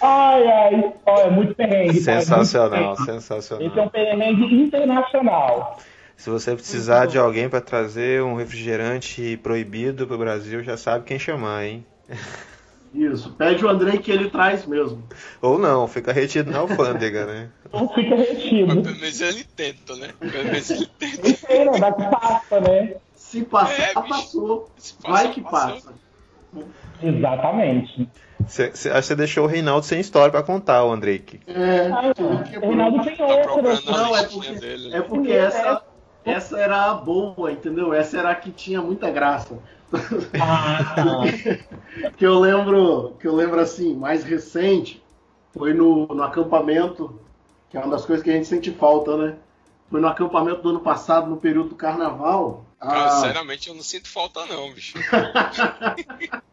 ai, ai. É muito perrengue. tá? É muito Sensacional, perrengue. sensacional. Esse é um perrengue internacional. Se você precisar de alguém para trazer um refrigerante proibido pro Brasil, já sabe quem chamar, hein? Isso, pede o Andrei que ele traz mesmo. Ou não, fica retido na alfândega, né? Não fica Mas retido. pelo menos ele tenta, né? Pelo menos ele tenta. Não sei, né? Dá que passa, né? Se passar, É, passou. Se Vai passar, que passou. passa. Exatamente. Cê, cê, acho que você deixou o Reinaldo sem história para contar, o Andrei. que- É, Ah, é o Reinaldo tem Tá outra. Não, é porque, dele. é porque essa, essa era a boa, entendeu? Essa era a que tinha muita graça. Ah, que eu lembro, que eu lembro assim, mais recente, foi no, no acampamento, que é uma das coisas que a gente sente falta, né? Foi no acampamento do ano passado, no período do carnaval. Cara, Ah, sinceramente, eu não sinto falta, não, bicho.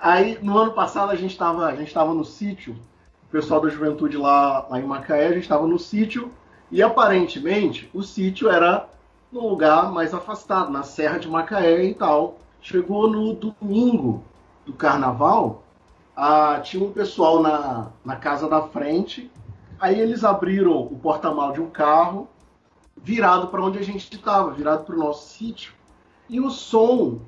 Aí, no ano passado, a gente estava a gente tava no sítio, o pessoal da juventude lá, lá em Macaé, a gente estava no sítio, e aparentemente o sítio era num lugar mais afastado, na Serra de Macaé e tal. Chegou no domingo do carnaval, ah, tinha um pessoal na, na casa da frente, aí eles abriram o porta-mal de um carro, virado para onde a gente estava, virado para o nosso sítio, e o som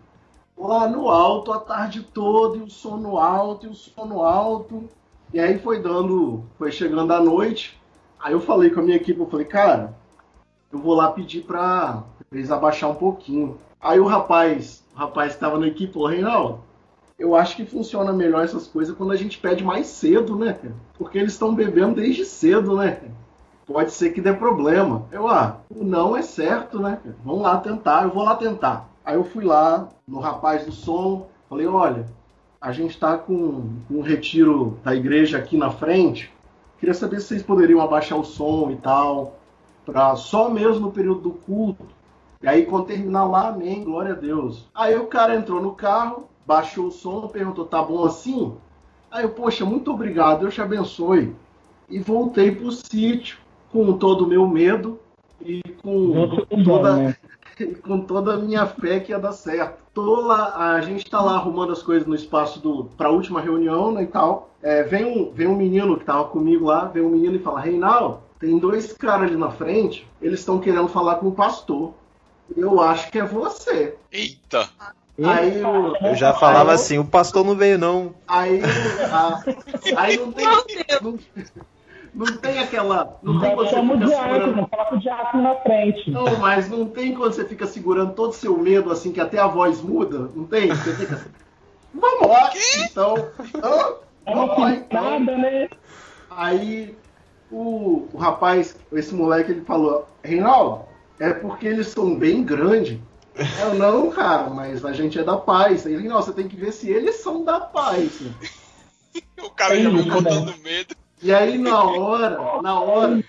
lá no alto a tarde toda, e o som no alto, e o som no alto. E aí foi dando, foi chegando a noite. Aí eu falei com a minha equipe, eu falei, cara, eu vou lá pedir pra eles abaixar um pouquinho. Aí o rapaz, o rapaz que estava na equipe falou, Reinaldo, eu acho que funciona melhor essas coisas quando a gente pede mais cedo, né? Porque eles estão bebendo desde cedo, né? Pode ser que dê problema. Eu, ah, o não é certo, né? Vamos lá tentar, eu vou lá tentar. Aí eu fui lá no rapaz do som, falei, olha, a gente está com um retiro da igreja aqui na frente. Queria saber se vocês poderiam abaixar o som e tal, para só mesmo no período do culto. E aí quando terminar lá, amém, glória a Deus. Aí o cara entrou no carro, baixou o som, perguntou, tá bom assim? Aí eu, poxa, muito obrigado, Deus te abençoe. E voltei pro sítio com todo o meu medo e com é bom, toda né? com toda a minha fé que ia dar certo. Tô lá, a gente tá lá arrumando as coisas no espaço do para a última reunião, né, e tal. É, vem um vem um menino que tava comigo lá, vem um menino e fala: "Reinaldo, tem dois caras ali na frente, eles estão querendo falar com o pastor. Eu acho que é você." Eita! Aí eu, Eu já falava assim, o pastor não veio não. aí a- aí não tem não, não tem aquela, não tem quando você fica segurando diácono, coloca o diácono na frente. Não, mas não tem quando você fica segurando todo o seu medo, assim, que até a voz muda? Não tem? Você fica assim, vamos lá, então, ah, uma vamos lá, então. pintada, né? Aí o, o rapaz, esse moleque, ele falou, Reinaldo, é porque eles são bem grandes. Eu, não, cara, mas a gente é da paz. Ele, não, você tem que ver se eles são da paz. O cara já me botando medo. E aí, na hora, na hora,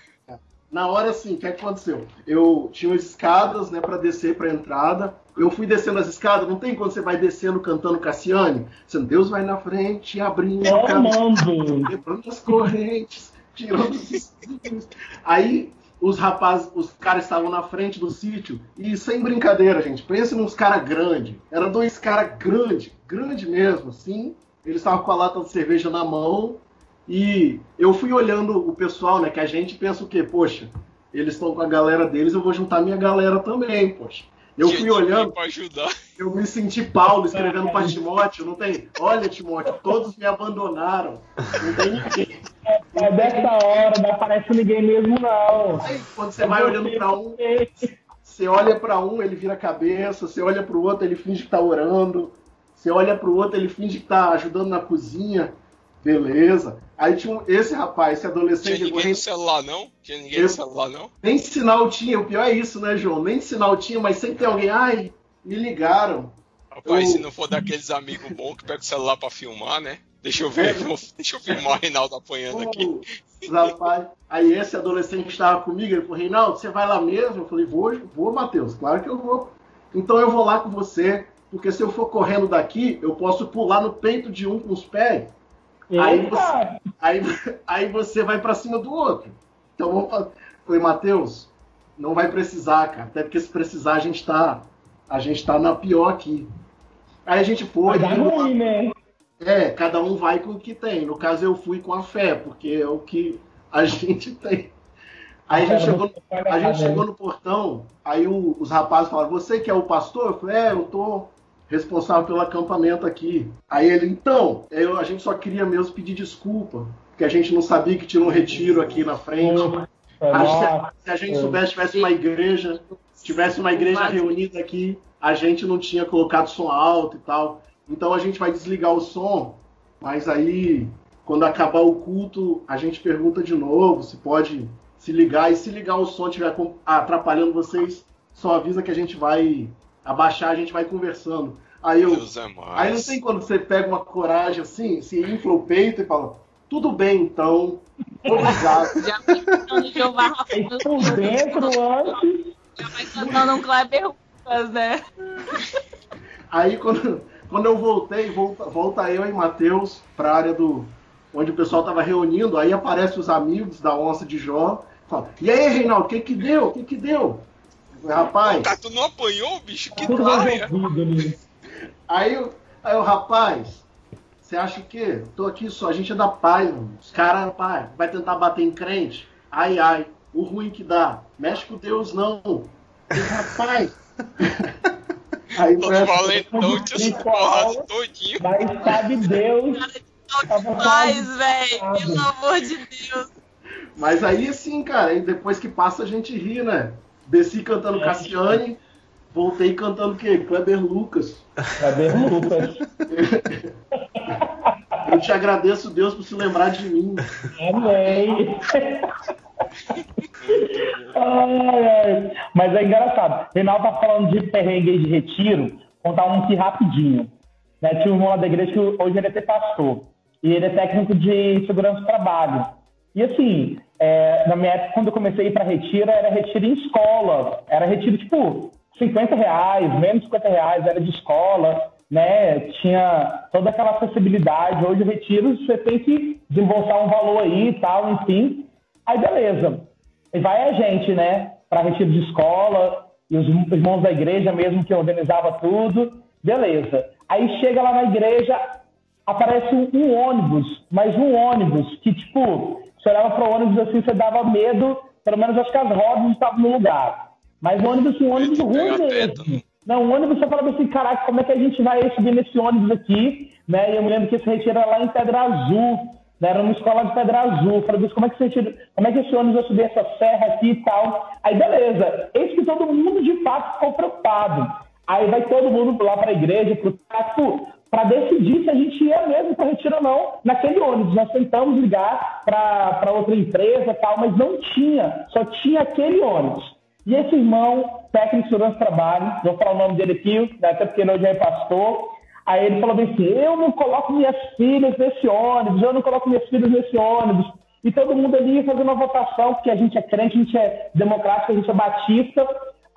na hora assim, o que aconteceu? Eu tinha umas escadas, né, para descer para entrada. Eu fui descendo as escadas, não tem quando você vai descendo cantando Cassiane? Você, Deus vai na frente, abrindo o caminho, quebrando as correntes, tirando os espinhos. Aí os rapazes, os caras estavam na frente do sítio e sem brincadeira, gente, pense nos caras grandes. Era dois caras grandes, grande mesmo, assim. Eles estavam com a lata de cerveja na mão e eu fui olhando o pessoal, né? Que a gente pensa o quê? Poxa, eles estão com a galera deles, eu vou juntar minha galera também, poxa. Eu fui olhando, eu me senti Paulo escrevendo para Timóteo, não tem? Olha, Timóteo, todos me abandonaram. Não tem ninguém. É dessa hora, não aparece ninguém mesmo, não. Aí, quando você vai olhando para um, você olha para um, ele vira a cabeça, você olha para o outro, ele finge que tá orando. Você olha para o outro, ele finge que tá ajudando na cozinha. Beleza. Aí tinha um- esse rapaz, esse Tinha adolescente, ninguém correndo- no celular, não? Tinha ninguém Eu- no celular, não? nem sinal tinha. O pior é isso, né, João? Nem sinal tinha, mas sempre tem alguém. Ai, me ligaram. Rapaz, Eu- se não for daqueles amigos bons que pega o celular pra filmar, né? Deixa eu ver, vou- deixa eu filmar o Reinaldo apanhando aqui. Rapaz. Aí esse adolescente que estava comigo, ele falou, Reinaldo, você vai lá mesmo? Eu falei, vou, vou, Matheus, claro que eu vou. Então eu vou lá com você, porque se eu for correndo daqui, eu posso pular no peito de um com os pés. Aí Eita! Aí, aí você vai pra cima do outro. Então fazer. Falei, Matheus, não vai precisar, cara. Até porque se precisar, a gente tá. A gente tá na pior aqui. Aí a gente foi. Vai dar ruim, né? É, cada um vai com o que tem. No caso, eu fui com a fé, porque é o que a gente tem. Aí a gente chegou, a gente chegou no portão, aí o- os rapazes falaram, você que é o pastor? Eu falei, é, eu tô responsável pelo acampamento aqui. Aí ele, então, eu- a gente só queria mesmo pedir desculpa, porque a gente não sabia que tinha um retiro aqui na frente. Nossa, se a gente soubesse, tivesse uma igreja, tivesse uma igreja reunida aqui, a gente não tinha colocado som alto e tal. Então a gente vai desligar o som, mas aí, quando acabar o culto, a gente pergunta de novo se pode se ligar. E se ligar o som estiver atrapalhando vocês, só avisa que a gente vai abaixar, a gente vai conversando. Aí eu, Deus é mais. Aí não tem quando você pega uma coragem assim, se infla o peito e fala, tudo bem então, obrigado. Já vai cantando por dentro antes. Já vai cantando um Kleber Lucas, né? Aí quando, quando eu voltei, volta, volta eu e Matheus pra área do. onde o pessoal tava reunindo, aí aparecem os amigos da onça de Jó. Fala, e aí, Reinaldo, o que que deu? O que que deu? Rapaz, Cara, tu não apanhou, bicho? Que praia. resolvido ali. Aí, aí o rapaz, você acha o quê? Tô aqui só, a gente é da paz, mano. Os caras, pai, vai tentar bater em crente? Ai, ai, o ruim que dá. Mexe com Deus, não. Eu, rapaz. aí foi essa- valentão, se porrado todinho. Mas sabe Deus. Tava Paz, quase- velho. Pelo amor de Deus. Mas aí sim, cara, aí depois que passa a gente ri, né? Desci cantando Cassiane, voltei cantando o quê? Kleber Lucas. O Lucas? Eu te agradeço, Deus, por se lembrar de mim. Amém. Ai, ai. Mas é engraçado. Reinaldo tá falando de perrengue de retiro. Contar um aqui rapidinho. Né, tinha um irmão lá da igreja que hoje ele é até pastor. E ele é técnico de segurança do trabalho. E assim, é, na minha época, quando eu comecei para retiro, era retiro em escola. Era retiro, tipo, 50 reais, menos 50 reais, era de escola, né? Tinha toda aquela acessibilidade. Hoje, retiro, você tem que desembolsar um valor aí e tal, enfim. Aí, beleza. E vai a gente, né? Para retiro de escola, e os irmãos da igreja mesmo que organizava tudo. Beleza. Aí chega lá na igreja, aparece um, um ônibus, mas um ônibus que, tipo, você olhava para o ônibus assim, você dava medo, pelo menos acho que as rodas estavam no lugar. Mas o ônibus, um ônibus ruim mesmo. Não, o ônibus você falava assim, caraca, como é que a gente vai subir nesse ônibus aqui? Né? E eu me lembro que esse retiro era lá em Pedra Azul, né? era uma escola de Pedra Azul. Eu falei, "Deus, como é que esse retiro, como é que esse ônibus vai subir essa serra aqui e tal? Aí beleza, eis que todo mundo de fato ficou preocupado. Aí vai todo mundo lá para a igreja, para decidir se a gente ia mesmo para retiro ou não naquele ônibus. Nós tentamos ligar para outra empresa tal, mas não tinha, só tinha aquele ônibus. E esse irmão, técnico de segurança do trabalho, vou falar o nome dele aqui, né, até porque ele hoje é pastor, aí ele falou assim, eu não coloco minhas filhas nesse ônibus, eu não coloco minhas filhas nesse ônibus. E todo mundo ali fazendo uma votação, porque a gente é crente, a gente é democrático, a gente é batista.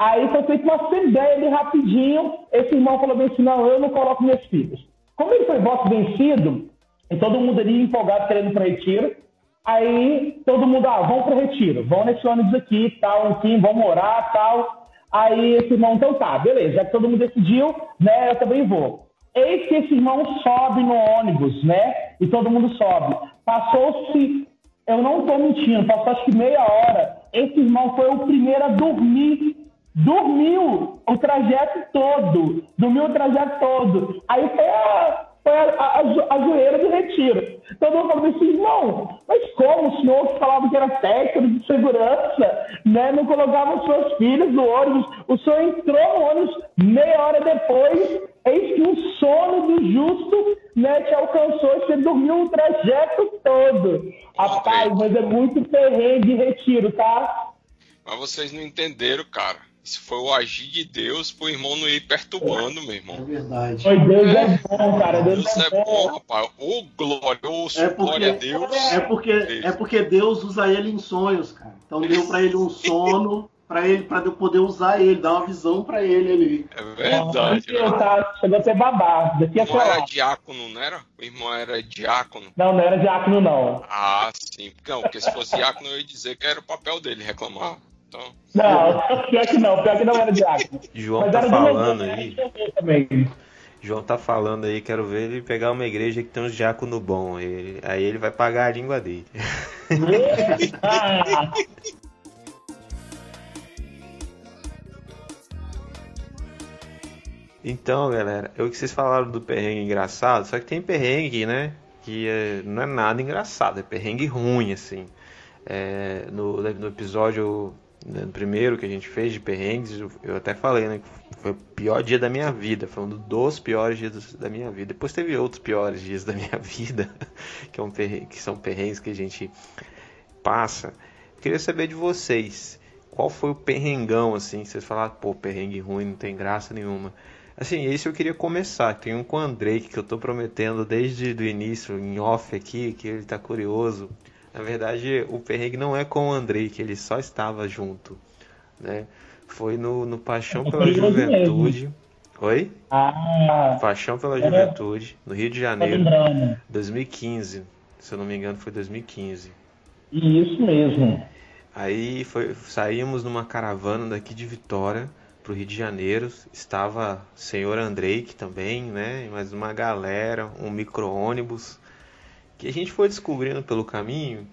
Aí foi feita uma assembleia ali rapidinho, esse irmão falou bem assim, não, eu não coloco minhas filhas. Como ele foi voto vencido, e todo mundo ali empolgado querendo ir para retiro, Aí todo mundo, ah, vamos pro retiro, vão nesse ônibus aqui, tal, enfim, vamos orar, tal. Aí esse irmão, então tá, beleza, já que todo mundo decidiu, né, eu também vou. Eis que esse irmão sobe no ônibus, né, e todo mundo sobe. Passou-se, eu não tô mentindo, passou acho que meia hora, esse irmão foi o primeiro a dormir dormiu o trajeto todo. Dormiu o trajeto todo. Aí foi a, foi a, a, a, joelha do retiro. Todo mundo falou assim, não, mas como o senhor que falava que era técnico de segurança, né, não colocava os seus filhos no ônibus, o senhor entrou no ônibus meia hora depois, eis que o sono do justo né, te alcançou, você dormiu o trajeto todo. Rapaz, mas é muito perrengue de retiro, tá? Mas vocês não entenderam, cara. Isso foi o agir de Deus pro irmão não ir perturbando, meu irmão. É verdade. Foi Deus é bom, cara. Deus, Deus é, é bom, rapaz. Ô glória, ô É porque, glória a Deus. é, porque, é porque Deus usa ele em sonhos, cara. Então deu pra ele um sono, pra ele para poder usar ele, dar uma visão pra ele ali. É verdade. Eu, tá, chegou a ser babado. Daqui a Não era diácono, não era? O irmão era diácono. Não, não era diácono, não. Ah, sim. Não, porque se fosse diácono eu ia dizer que era o papel dele reclamar. Então, Não, pior que não, pior que não era diácono. João Mas tá falando aí. Também. João tá falando aí, quero ver ele pegar uma igreja que tem uns diácono bom. Ele, aí ele vai pagar a língua dele. Ah, Então, galera, eu que vocês falaram do perrengue engraçado, só que tem perrengue, né? Que é- não é nada engraçado, é perrengue ruim, assim. É, no, no episódio no primeiro que a gente fez de perrengues, eu, até falei, né? Foi o pior dia da minha vida, foi um dos piores dias da minha vida. Depois teve outros piores dias da minha vida, que, é um que são perrengues que a gente passa. Queria saber de vocês, qual foi o perrengão, assim? Vocês falaram, pô, perrengue ruim, não tem graça nenhuma. Assim, esse eu queria começar. Tem um com o Andrei que eu tô prometendo desde o início, em off aqui, que ele tá curioso. Na verdade, o perrengue não é com o Andrei, que ele só estava junto, né? Foi no, no Paixão pela curioso Juventude. Oi? ah, Paixão pela Era- Juventude, no Rio de Janeiro, lembrando. 2015. Se eu não me engano, foi 2015. Isso mesmo. Aí foi, saímos numa caravana daqui de Vitória pro Rio de Janeiro. Estava o senhor Andrei que também, né? Mais uma galera, um micro-ônibus. Que a gente foi descobrindo pelo caminho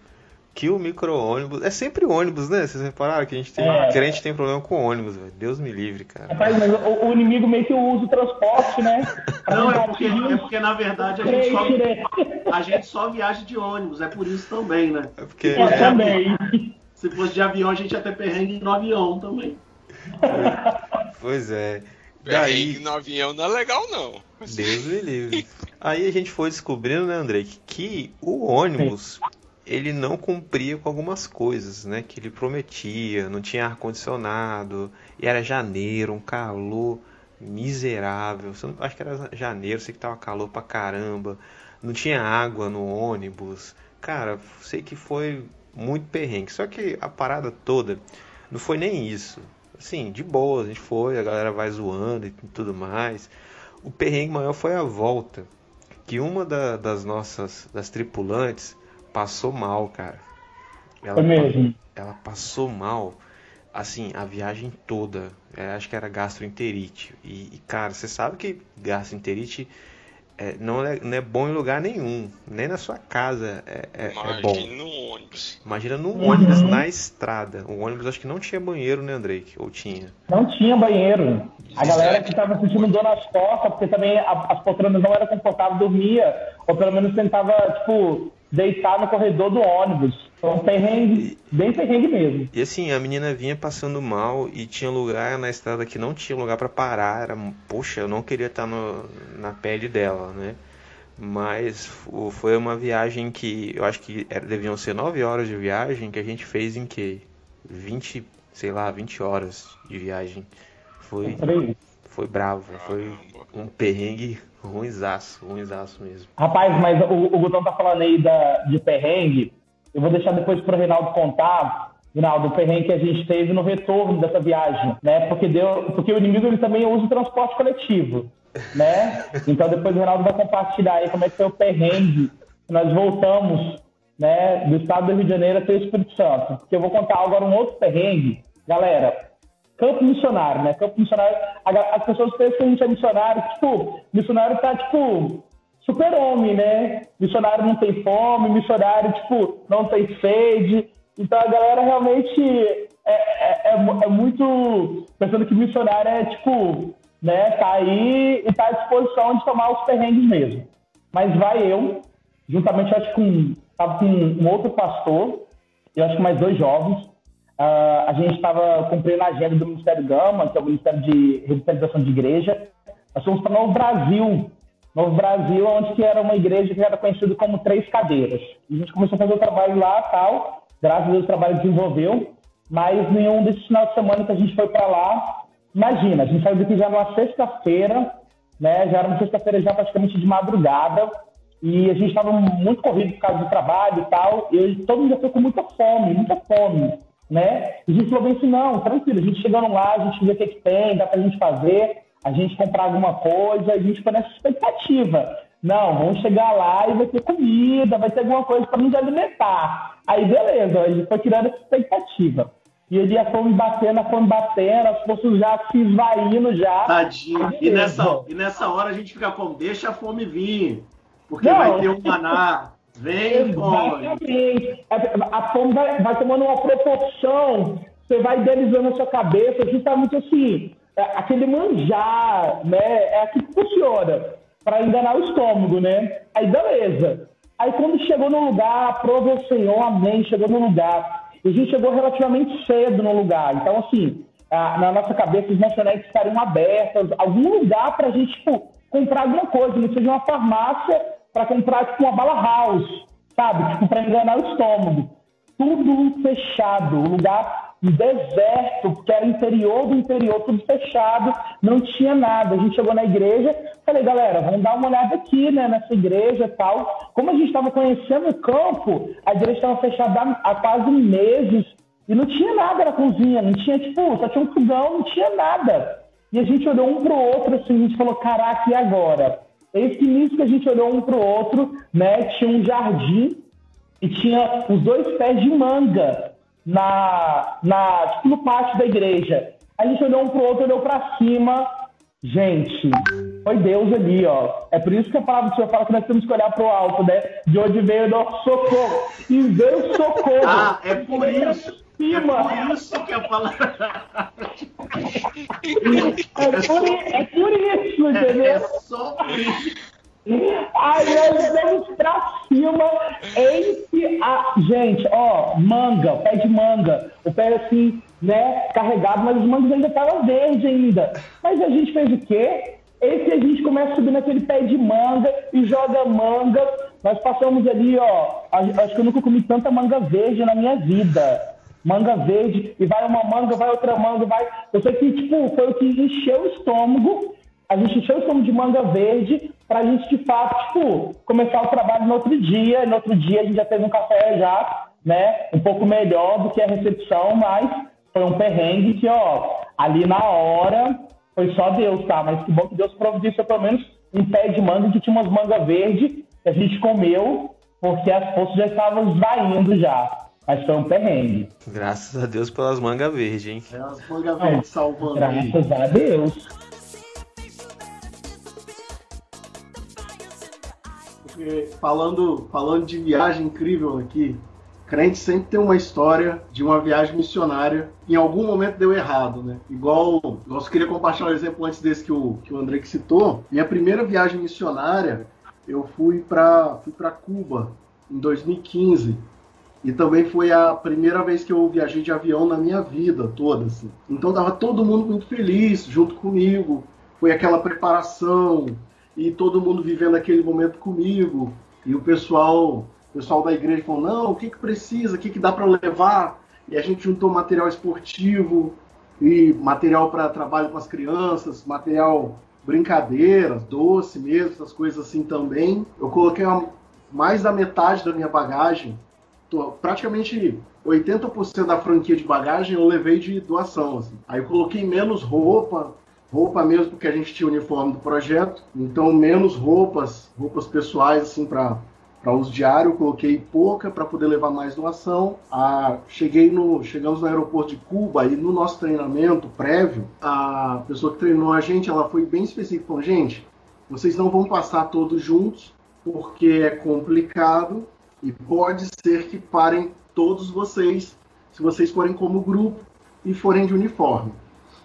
que o micro-ônibus. É sempre ônibus, né? Vocês repararam que a gente tem. É. Crente tem problema com ônibus, velho. Deus me livre, cara. Rapaz, mas o, o inimigo meio que usa o transporte, né? Não, é porque, é porque na verdade a gente, só, a gente só viaja de ônibus, é por isso também, né? É porque. Eu também. Se fosse de avião, a gente ia ter perrengue no avião também. Pois é. Daí. perrengue no avião não é legal, não. Deus me livre. Aí a gente foi descobrindo, né, André, que, que o ônibus ele não cumpria com algumas coisas, né? Que ele prometia, não tinha ar condicionado, e era janeiro, um calor miserável. Você não- Acho que era janeiro, sei que tava calor pra caramba. Não tinha água no ônibus. Cara, sei que foi muito perrengue. Só que a parada toda não foi nem isso. Assim, de boa, a gente foi, a galera vai zoando e tudo mais. O perrengue maior foi a volta. Que uma da- das nossas das tripulantes passou mal, cara. Ela, mesmo. ela passou mal, assim, a viagem toda. É, acho que era gastroenterite. E, e, cara, você sabe que gastroenterite é, não, é, não é bom em lugar nenhum. Nem na sua casa é, é, é bom. Imagina no ônibus. Imagina no Uhum. ônibus na estrada. O ônibus acho que não tinha banheiro, né, Andrei? Ou tinha? Não tinha banheiro. A galera que tava sentindo dor nas costas, porque também a- as poltronas não eram confortáveis, dormia. Ou pelo menos tentava, tipo, deitar no corredor do ônibus. Foi um perrengue, bem perrengue mesmo. E assim, a menina vinha passando mal e tinha lugar na estrada que não tinha lugar pra parar. Era, poxa, eu não queria estar no- na pele dela, né? Mas fo- foi uma viagem que eu acho que era- deviam ser 9 horas de viagem que a gente fez em que? 20, sei lá, 20 horas de viagem. Foi, aí. foi bravo, foi um perrengue ruinzaço, ruinzaço mesmo. Rapaz, mas o, o Gutão tá falando aí da, de perrengue. Eu vou deixar depois pro Reinaldo contar, Reinaldo, o perrengue que a gente teve no retorno dessa viagem, né? Porque, deu, porque o inimigo ele também usa o transporte coletivo, né? Então depois o Reinaldo vai compartilhar aí como é que foi o perrengue nós voltamos, né, do estado do Rio de Janeiro até o Espírito Santo. Porque eu vou contar agora um outro perrengue. Galera, campo missionário, né? Campo missionário, as pessoas pensam que a gente é missionário, tipo, missionário tá, tipo, super-homem, né? Missionário não tem fome, missionário, tipo, não tem sede. Então a galera realmente é, é, é, é muito. Pensando que missionário é tipo, né, tá aí e tá à disposição de tomar os perrengues mesmo. Mas vai eu, juntamente acho com, tava com um outro pastor, e acho que mais dois jovens. Uh, a gente estava cumprindo a agenda do Ministério Gama, que é o Ministério de Revitalização de Igreja. Nós fomos para Novo Brasil, Novo Brasil, onde que era uma igreja que era conhecida como Três Cadeiras. A gente começou a fazer o trabalho lá tal, graças a Deus o trabalho desenvolveu, mas nenhum desses finais de semana que a gente foi para lá, imagina, a gente saiu daqui já numa sexta-feira, né, já era uma sexta-feira já praticamente de madrugada, e a gente estava muito corrido por causa do trabalho e tal, e todo mundo já foi com muita fome, muita fome, né? E a gente falou bem assim, não, tranquilo, a gente chegando lá, a gente vê o que, que tem, dá pra gente fazer, a gente comprar alguma coisa, a gente foi nessa expectativa. Não, vamos chegar lá e vai ter comida, vai ter alguma coisa para nos alimentar. Aí beleza, a gente foi tirando essa expectativa. E ele a fome batendo, a fome batendo, as forças já se esvaindo já. Tadinho. E nessa, e nessa hora a gente fica como, deixa a fome vir. Porque Não, vai ter um maná. Vem, fome. A fome vai, vai tomando uma proporção, você vai idealizando a sua cabeça, justamente assim, é, aquele manjar, né? É aqui que funciona para enganar o estômago, né? Aí beleza. Aí quando chegou no lugar, aprova o Senhor, amém, chegou no lugar. E a gente chegou relativamente cedo no lugar. Então, assim, na nossa cabeça, os lanchonetes estariam abertas, algum lugar para a gente, tipo, comprar alguma coisa, não seja uma farmácia para comprar, tipo, uma bala house, sabe? Tipo, para enganar o estômago. Tudo fechado, o lugar deserto, porque era interior do interior, tudo fechado, não tinha nada. A gente chegou na igreja, falei, galera, vamos dar uma olhada aqui, né, nessa igreja e tal. Como a gente estava conhecendo o campo, a igreja estava fechada há quase meses e não tinha nada na cozinha, não tinha, tipo, só tinha um fogão, não tinha nada. E a gente olhou um pro outro, assim, a gente falou, caraca, e agora? Eis que nisso que a gente olhou um pro outro, né, tinha um jardim e tinha os dois pés de manga na, na, tipo, no pátio da igreja. A gente olhou um pro outro, olhou para cima. Gente, foi Deus ali, ó. É por isso que a palavra do Senhor fala que nós temos que olhar pro alto, né? De onde veio o nosso socorro. E veio socorro. Ah, é por isso. É por isso que a palavra. é, por, é por isso, entendeu? É, é só por isso. Aí nós vamos pra cima, entre a. Gente, ó, manga, pé de manga. O pé assim, né, carregado, mas os mangos ainda estavam verdes ainda. Mas a gente fez o quê? Esse a gente começa a subir naquele pé de manga e joga manga. Nós passamos ali, ó. Acho que eu nunca comi tanta manga verde na minha vida. Manga verde, e vai uma manga, vai outra manga, vai. Eu sei que, tipo, foi o que encheu o estômago a gente encheu o estômago de manga verde para a gente, de fato, tipo, começar o trabalho no outro dia. No outro dia a gente já teve um café já, né? Um pouco melhor do que a recepção, mas foi um perrengue que, ó, ali na hora foi só Deus, tá? Mas que bom que Deus providenciou pelo menos um pé de manga que tinha umas mangas verdes que a gente comeu, porque as forças já estavam esvaindo já. Mas foi um perrengue. Graças a Deus pelas mangas verdes, hein? É as mangas verdes salvando Graças aí. a Deus. Falando, falando de viagem incrível aqui, crente sempre tem uma história de uma viagem missionária em algum momento deu errado, né? Igual, eu queria compartilhar um exemplo antes desse que o, que o André que citou. Minha primeira viagem missionária, eu fui para fui Cuba em 2015. E também foi a primeira vez que eu viajei de avião na minha vida toda, assim. Então tava todo mundo muito feliz junto comigo. Foi aquela preparação, e todo mundo vivendo aquele momento comigo. E o pessoal, o pessoal da igreja falou: não, o que, que precisa, o que, que dá para levar? E a gente juntou material esportivo e material para trabalho com as crianças, material brincadeiras, doce mesmo, essas coisas assim também. Eu coloquei mais da metade da minha bagagem, tô, praticamente 80% da franquia de bagagem eu levei de doação. Assim. Aí eu coloquei menos roupa, roupa mesmo, porque a gente tinha o uniforme do projeto, então menos roupas, roupas pessoais assim para para uso diário, coloquei pouca para poder levar mais doação. Ah, cheguei no, chegamos no aeroporto de Cuba e no nosso treinamento prévio, a pessoa que treinou a gente, ela foi bem específica, falou, gente, vocês não vão passar todos juntos porque é complicado e pode ser que parem todos vocês se vocês forem como grupo e forem de uniforme.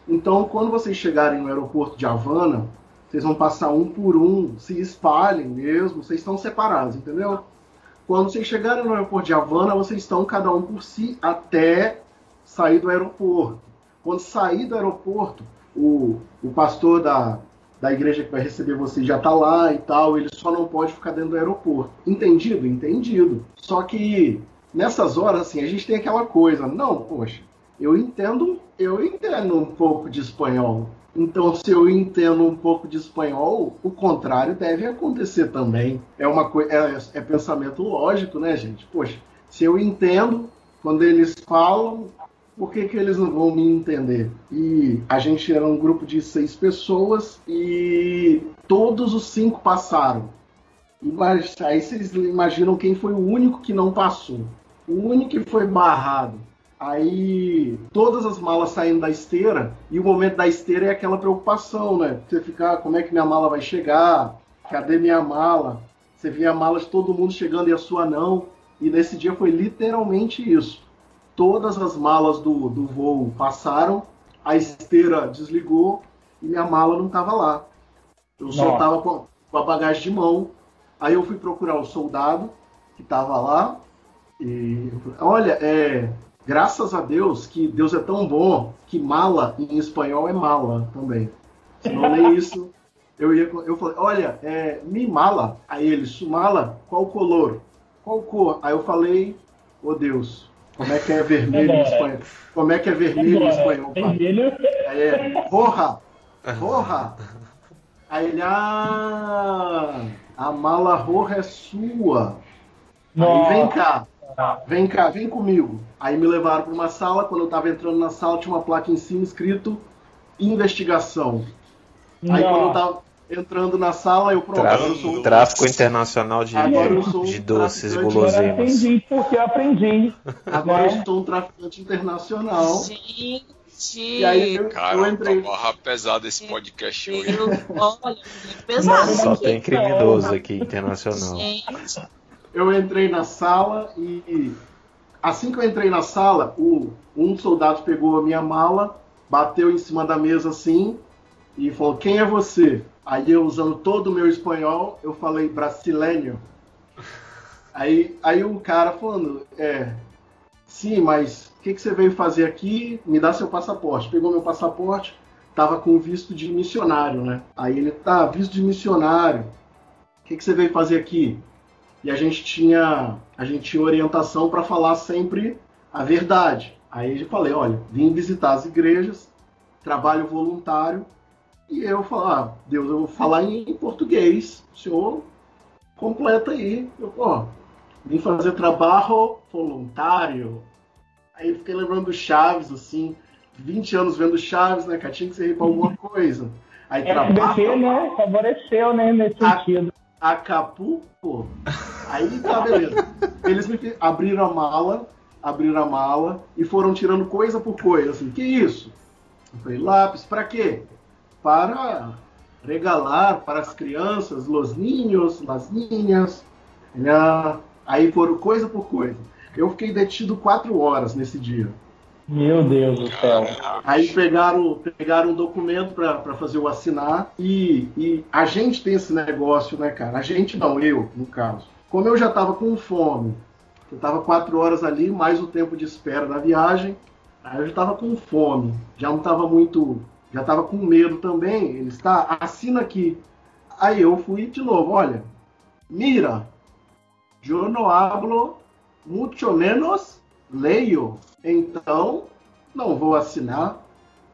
Então, quando vocês chegarem no aeroporto de Havana, vocês vão passar um por um, se espalhem mesmo, vocês estão separados, entendeu? Quando vocês chegarem no aeroporto de Havana, vocês estão cada um por si até sair do aeroporto. Quando sair do aeroporto, o, o pastor da, da igreja que vai receber vocês já está lá e tal, ele só não pode ficar dentro do aeroporto. Entendido? Entendido. Só que nessas horas, assim, a gente tem aquela coisa, não, poxa, eu entendo, eu entendo um pouco de espanhol. Então, se eu entendo um pouco de espanhol, o contrário deve acontecer também. É uma é, é pensamento lógico, né, gente? Poxa, se eu entendo quando eles falam, por que, que eles não vão me entender? E a gente era um grupo de seis pessoas e todos os cinco passaram. Aí vocês imaginam quem foi o único que não passou. O único que foi barrado Aí todas as malas saindo da esteira, e o momento da esteira é aquela preocupação, né? Você ficar, como é que minha mala vai chegar? Cadê minha mala? Você via a mala de todo mundo chegando e a sua não. E nesse dia foi literalmente isso. Todas as malas do, do voo passaram, a esteira desligou e minha mala não estava lá. Eu Nossa. só estava com, com a bagagem de mão. Aí eu fui procurar o soldado que estava lá. E olha, é, Graças a Deus que Deus é tão bom que mala em espanhol é mala também. Senão nem isso. Eu ia, eu falei, olha, é, me mala. Aí ele, sumala, qual color? Qual cor? Aí eu falei, oh Deus, como é que é vermelho em espanhol? Como é que é vermelho em espanhol? Vermelho? Aí é, roja, roja. Aí ele, ah, a mala roja é sua. Aí vem cá, Vem cá, vem comigo. Aí me levaram para uma sala. Quando eu estava entrando na sala, tinha uma placa em cima escrito investigação. Aí quando eu estava entrando na sala, eu pronto. Tráfico, eu sou... tráfico internacional de, de doces e guloseimas. Eu aprendi porque eu aprendi. Agora eu sou um traficante internacional. Gente. E aí eu, Cara, eu entrei. Tá pesado esse podcast hoje. Olha, pesado. Só aqui. tem criminoso aqui internacional. Gente eu entrei na sala e assim que eu entrei na sala, o, um soldado pegou a minha mala, bateu em cima da mesa assim e falou: Quem é você? Aí eu, usando todo o meu espanhol, eu falei brasileiro. Aí, aí o cara falando: É, sim, mas o que, que você veio fazer aqui? Me dá seu passaporte. Pegou meu passaporte, tava com visto de missionário, né? Aí ele: Tá, visto de missionário. O que, que você veio fazer aqui? E a gente tinha a gente tinha orientação para falar sempre a verdade. Aí eu falei, olha, vim visitar as igrejas, trabalho voluntário, e eu falei, ah, Deus, eu vou falar em português, o senhor completa aí. Eu, ó, vim fazer trabalho voluntário. Aí fiquei lembrando do Chaves, assim, 20 anos vendo Chaves, né, cara? Tinha que servir para alguma coisa. Aí é, trabalho. né? Favoreceu, né, nesse sentido. Acapulco. Aí tá, beleza. Eles me abriram a mala, abriram a mala e foram tirando coisa por coisa. Assim, que isso? Eu falei, lápis, para quê? Para regalar para as crianças, los niños, las niñas. Aí foram coisa por coisa. Eu fiquei detido quatro horas nesse dia. Meu Deus do céu. Aí pegaram, pegaram um documento para fazer o assinar e, e a gente tem esse negócio, né, cara? A gente não, eu, no caso. Como eu já estava com fome, eu estava quatro horas ali, mais o tempo de espera da viagem, aí eu já estava com fome, já não estava muito, já estava com medo também. Ele está, assina aqui. Aí eu fui de novo, olha, mira, eu não hablo mucho menos leio. Então, não vou assinar.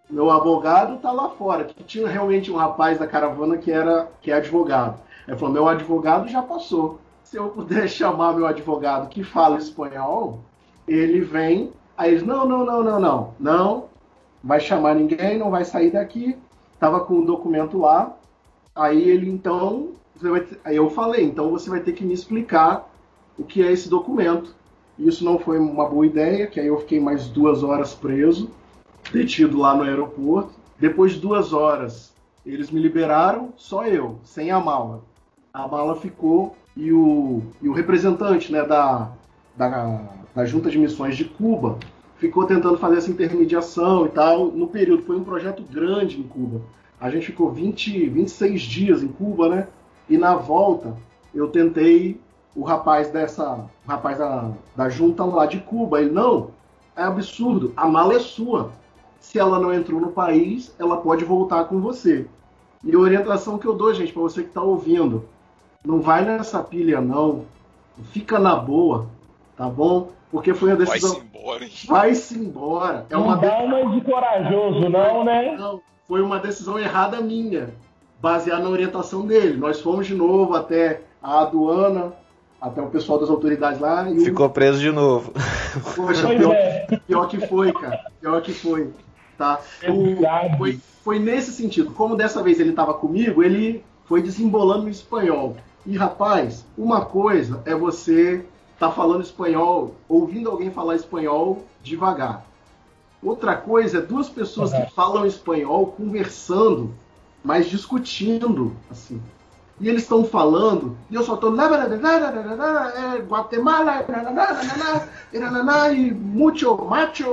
Meu advogado está lá fora. Que tinha realmente um rapaz da caravana que era que é advogado. Ele falou: meu advogado já passou. Se eu puder chamar meu advogado que fala espanhol, ele vem. Aí eles: não, não, não, não, não, não. Vai chamar ninguém, não vai sair daqui. Tava com o um documento lá. Aí ele então, aí eu falei, então você vai ter que me explicar o que é esse documento. Isso não foi uma boa ideia, que aí eu fiquei mais duas horas preso, detido lá no aeroporto. Depois de duas horas, eles me liberaram, só eu, sem a mala. A mala ficou e o, e o representante né, da, da, da Junta de Missões de Cuba ficou tentando fazer essa intermediação e tal. No período, foi um projeto grande em Cuba. A gente ficou 20, 26 dias em Cuba, né? E na volta, eu tentei o rapaz dessa. O rapaz da, da junta lá de Cuba. Ele, não, é absurdo, a mala é sua. Se ela não entrou no país, ela pode voltar com você. E a orientação que eu dou, gente, para você que está ouvindo, não vai nessa pilha, não. Fica na boa, tá bom? Porque foi a decisão. Vai-se embora, hein? Vai-se embora. É Não uma dá uma de corajoso, não, né? Não, foi uma decisão errada minha, baseada na orientação dele. Nós fomos de novo até a aduana, até o pessoal das autoridades lá. E o- Ficou preso de novo. Poxa, pior, é. pior que foi, cara. Pior que foi. Tá? O- Exato. foi, foi nesse sentido. Como dessa vez ele estava comigo, ele foi desembolando no espanhol. E rapaz, uma coisa é você estar falando espanhol, ouvindo alguém falar espanhol devagar. Outra coisa é duas pessoas Uhum. que falam espanhol conversando, mas discutindo, assim. E eles estão falando, e eu só estou é, Guatemala, e mucho macho,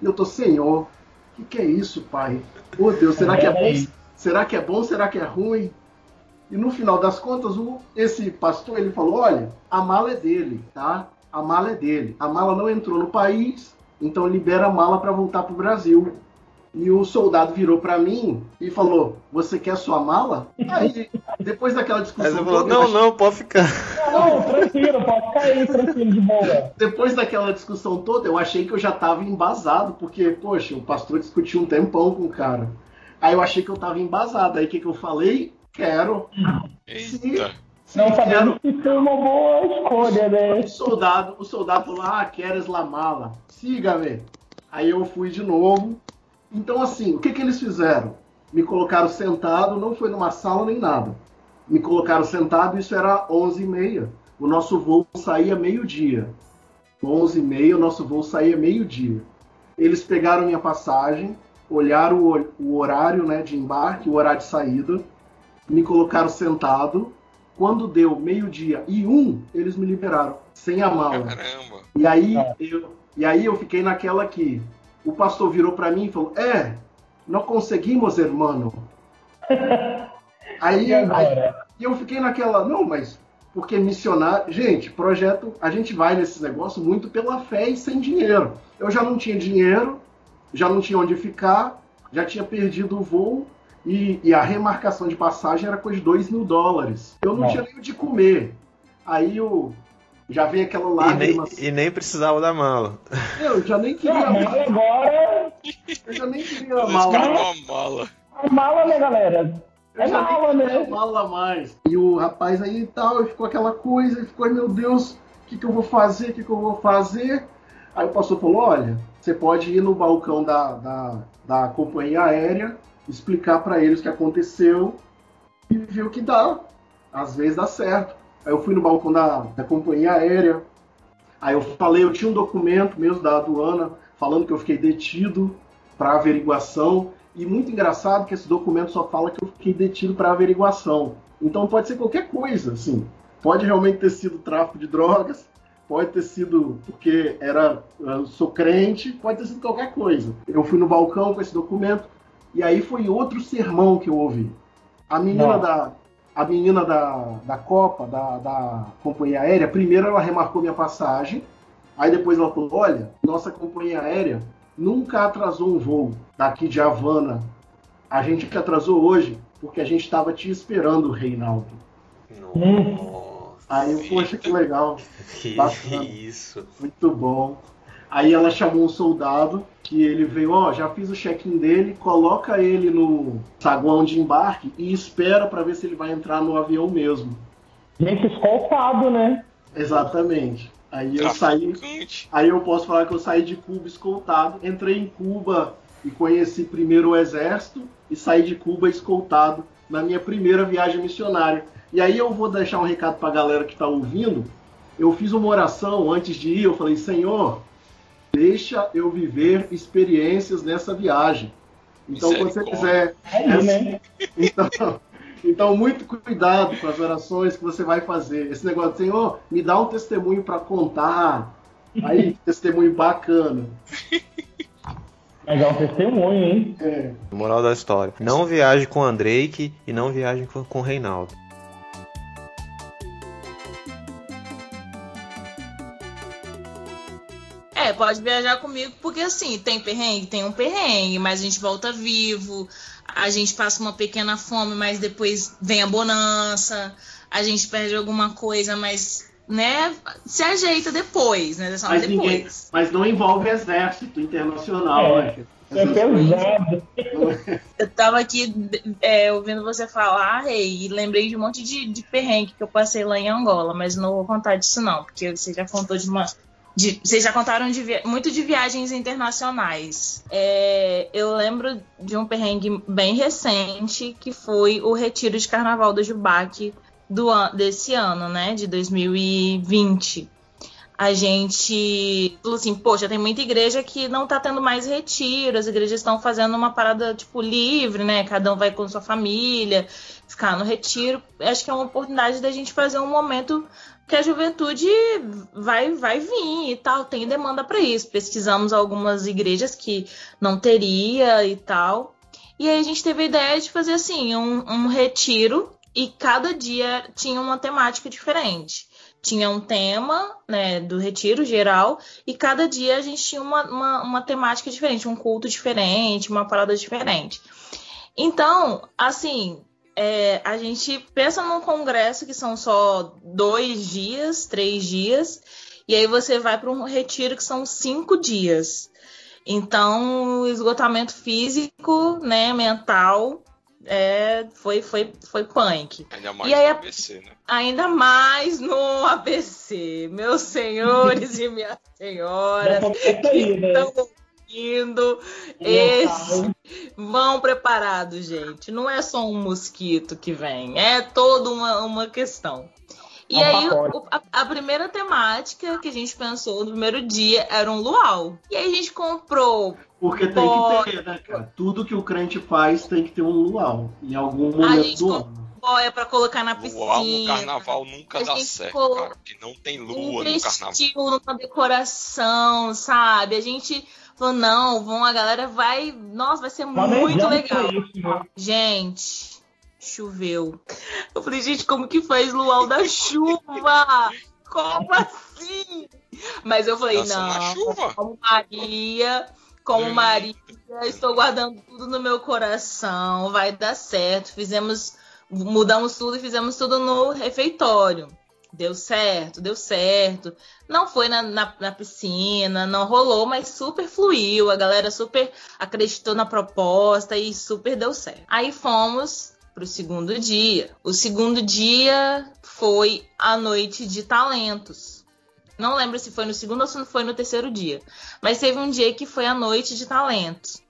e eu tô, Senhor, o que, que é isso, pai? Oh Deus, será que é bom? Será que é bom? Será que é ruim? E no final das contas, o, esse pastor ele falou: olha, a mala é dele, tá? A mala é dele. A mala não entrou no país, então libera a mala para voltar pro Brasil. E o soldado virou para mim e falou: Você quer sua mala? Aí, depois daquela Aí discussão. você falou, toda, eu não, não, pode ficar. Não, tranquilo, pode cair, tranquilo, de boa. Depois daquela discussão toda, eu achei que eu já tava embasado, porque, poxa, o pastor discutiu um tempão com o cara. Aí eu achei que eu tava embasado. Aí o que, que eu falei? Quero. Eita. Sim, Não quero. sabemos que foi uma boa escolha, né? O soldado, o soldado falou, ah, queres la mala. Siga-me. Aí eu fui de novo. Então, assim, o que, que eles fizeram? Me colocaram sentado, não foi numa sala nem nada. Me colocaram sentado, isso era 11h30. O nosso voo saía meio-dia. 11h30, o nosso voo saía meio-dia. Eles pegaram minha passagem, olharam o, o horário né, de embarque, o horário de saída, me colocaram sentado. Quando deu meio-dia e um, eles me liberaram, sem a mala. Caramba. E aí, Ah. eu, e aí eu fiquei naquela que o pastor virou para mim e falou: É, não conseguimos, irmão. aí, E aí eu fiquei naquela, não, mas porque missionário. Gente, projeto, a gente vai nesses negócios muito pela fé e sem dinheiro. Eu já não tinha dinheiro, já não tinha onde ficar, já tinha perdido o voo e, e a remarcação de passagem era coisa de 2 mil dólares. Eu não tinha nem o de comer. Aí eu já veio aquela E nem, lágrima. e nem precisava da mala. Eu já nem queria Não, mas mal. agora, Eu já nem queria Eles mal. caram uma mala. a mala, né, galera? Eu É já nem mala, queria né? mala mais. E o rapaz aí e tal, e ficou aquela coisa, e ficou, meu Deus, o que, que eu vou fazer? O que, que eu vou fazer? Aí o pastor falou: olha, você pode ir no balcão da, da, da companhia aérea, explicar para eles o que aconteceu e o que dá. Às vezes dá certo. Aí eu fui no balcão da, da companhia aérea. Aí eu falei, eu tinha um documento mesmo da aduana falando que eu fiquei detido para averiguação. E muito engraçado que esse documento só fala que eu fiquei detido para averiguação. Então pode ser qualquer coisa, assim. Pode realmente ter sido tráfico de drogas, pode ter sido porque era eu sou crente, pode ter sido qualquer coisa. Eu fui no balcão com esse documento e aí foi outro sermão que eu ouvi. A menina da a menina da, da Copa, da, da companhia aérea, primeiro ela remarcou minha passagem, aí depois ela falou, olha, nossa companhia aérea nunca atrasou um voo daqui de Havana. A gente que atrasou hoje porque a gente estava te esperando, Reinaldo. Nossa. Aí eu, poxa, que legal. Que Bacana. isso. Muito bom. Aí ela chamou um soldado que ele veio, ó, já fiz o check-in dele, coloca ele no saguão de embarque e espera para ver se ele vai entrar no avião mesmo. Gente, escoltado, né? Exatamente. Aí eu saí, Traficante. aí eu posso falar que eu saí de Cuba escoltado, entrei em Cuba e conheci primeiro o exército e saí de Cuba escoltado na minha primeira viagem missionária. E aí eu vou deixar um recado para a galera que está ouvindo. Eu fiz uma oração antes de ir, eu falei: "Senhor, deixa eu viver experiências nessa viagem". Então quando você quiser Aí, né? então, então, muito cuidado com as orações que você vai fazer. Esse negócio de Senhor, me dá um testemunho para contar. Aí, testemunho bacana. Mas é um testemunho, hein? É. Moral da história. Não viaje com o Drake e não viaje com, com o Reinaldo. É, pode viajar comigo, porque assim, tem perrengue? Tem um perrengue, mas a gente volta vivo, a gente passa uma pequena fome, mas depois vem a bonança, a gente perde alguma coisa, mas, né, se ajeita depois, né? Só Mas, depois. ninguém, mas não envolve exército internacional, É. né? É pesado. Eu tava aqui é, ouvindo você falar, Rei, e lembrei de um monte de, de perrengue que eu passei lá em Angola, mas não vou contar disso não, porque você já contou de uma. De- vocês já contaram de via- muito de viagens internacionais. É, eu lembro de um perrengue bem recente, que foi o retiro de carnaval do Jubac do, desse ano, né? De 2020 a gente falou assim, poxa, tem muita igreja que não tá tendo mais retiro, as igrejas estão fazendo uma parada, tipo, livre, né? Cada um vai com sua família, ficar no retiro. Acho que é uma oportunidade da gente fazer um momento que a juventude vai, vai vir e tal, tem demanda para isso. Pesquisamos algumas igrejas que não teria e tal. E aí a gente teve a ideia de fazer assim, um, um retiro e cada dia tinha uma temática diferente tinha um tema né, do retiro geral e cada dia a gente tinha uma, uma, uma, temática diferente, um culto diferente, uma parada diferente. Então, assim, é, a gente pensa num congresso que são só dois dias, três dias, e aí você vai para um retiro que são cinco dias. Então, o esgotamento físico, né, mental, é, foi, foi, foi punk. Ainda mais e aí, no ABC, né? Ainda mais no ABC. Meus senhores e minhas senhoras Isso aí, né? estão ouvindo esse. Vão preparados, gente. Não é só um mosquito que vem, é toda uma, uma questão. E É um aí, o- a, a primeira temática que a gente pensou no primeiro dia era um luau. E aí a gente comprou Porque tem que ter, né, cara? Tudo que o crente faz tem que ter um luau em algum momento gente do ano. boia pra colocar na piscina. Luau no carnaval nunca A dá certo, colo- cara. Porque não tem lua no carnaval. investiu numa decoração, sabe? A gente falou, não, vão, a galera vai. Nossa, vai ser muito Planejamos legal. isso, né? Gente, choveu. Eu falei, gente, como que faz luau da chuva? Como assim? Mas eu falei, na não, como Maria, como Hum. Maria, estou guardando tudo no meu coração, vai dar certo. Fizemos, mudamos tudo e fizemos tudo no refeitório. Deu certo, deu certo. Não foi na, na, na piscina, não rolou, mas super fluiu. A galera super acreditou na proposta e super deu certo. Aí fomos pro segundo dia. O segundo dia foi a noite de talentos. Não lembro se foi no segundo ou se foi no terceiro dia. Mas teve um dia que foi a noite de talentos.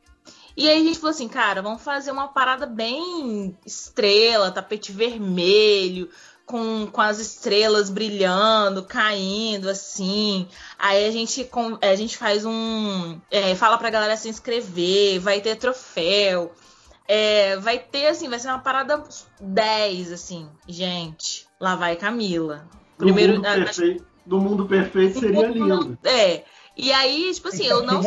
E aí a gente falou assim, cara, vamos fazer uma parada bem estrela, tapete vermelho, com, com as estrelas brilhando, caindo, assim. Aí a gente, com- a gente faz um. é, fala pra galera se inscrever, vai ter troféu. É, vai ter, assim, vai ser uma parada 10, assim. Gente, lá vai Camila. Primeiro, mundo a- perfeito, no mundo perfeito seria lindo. é. E aí, tipo assim, eu não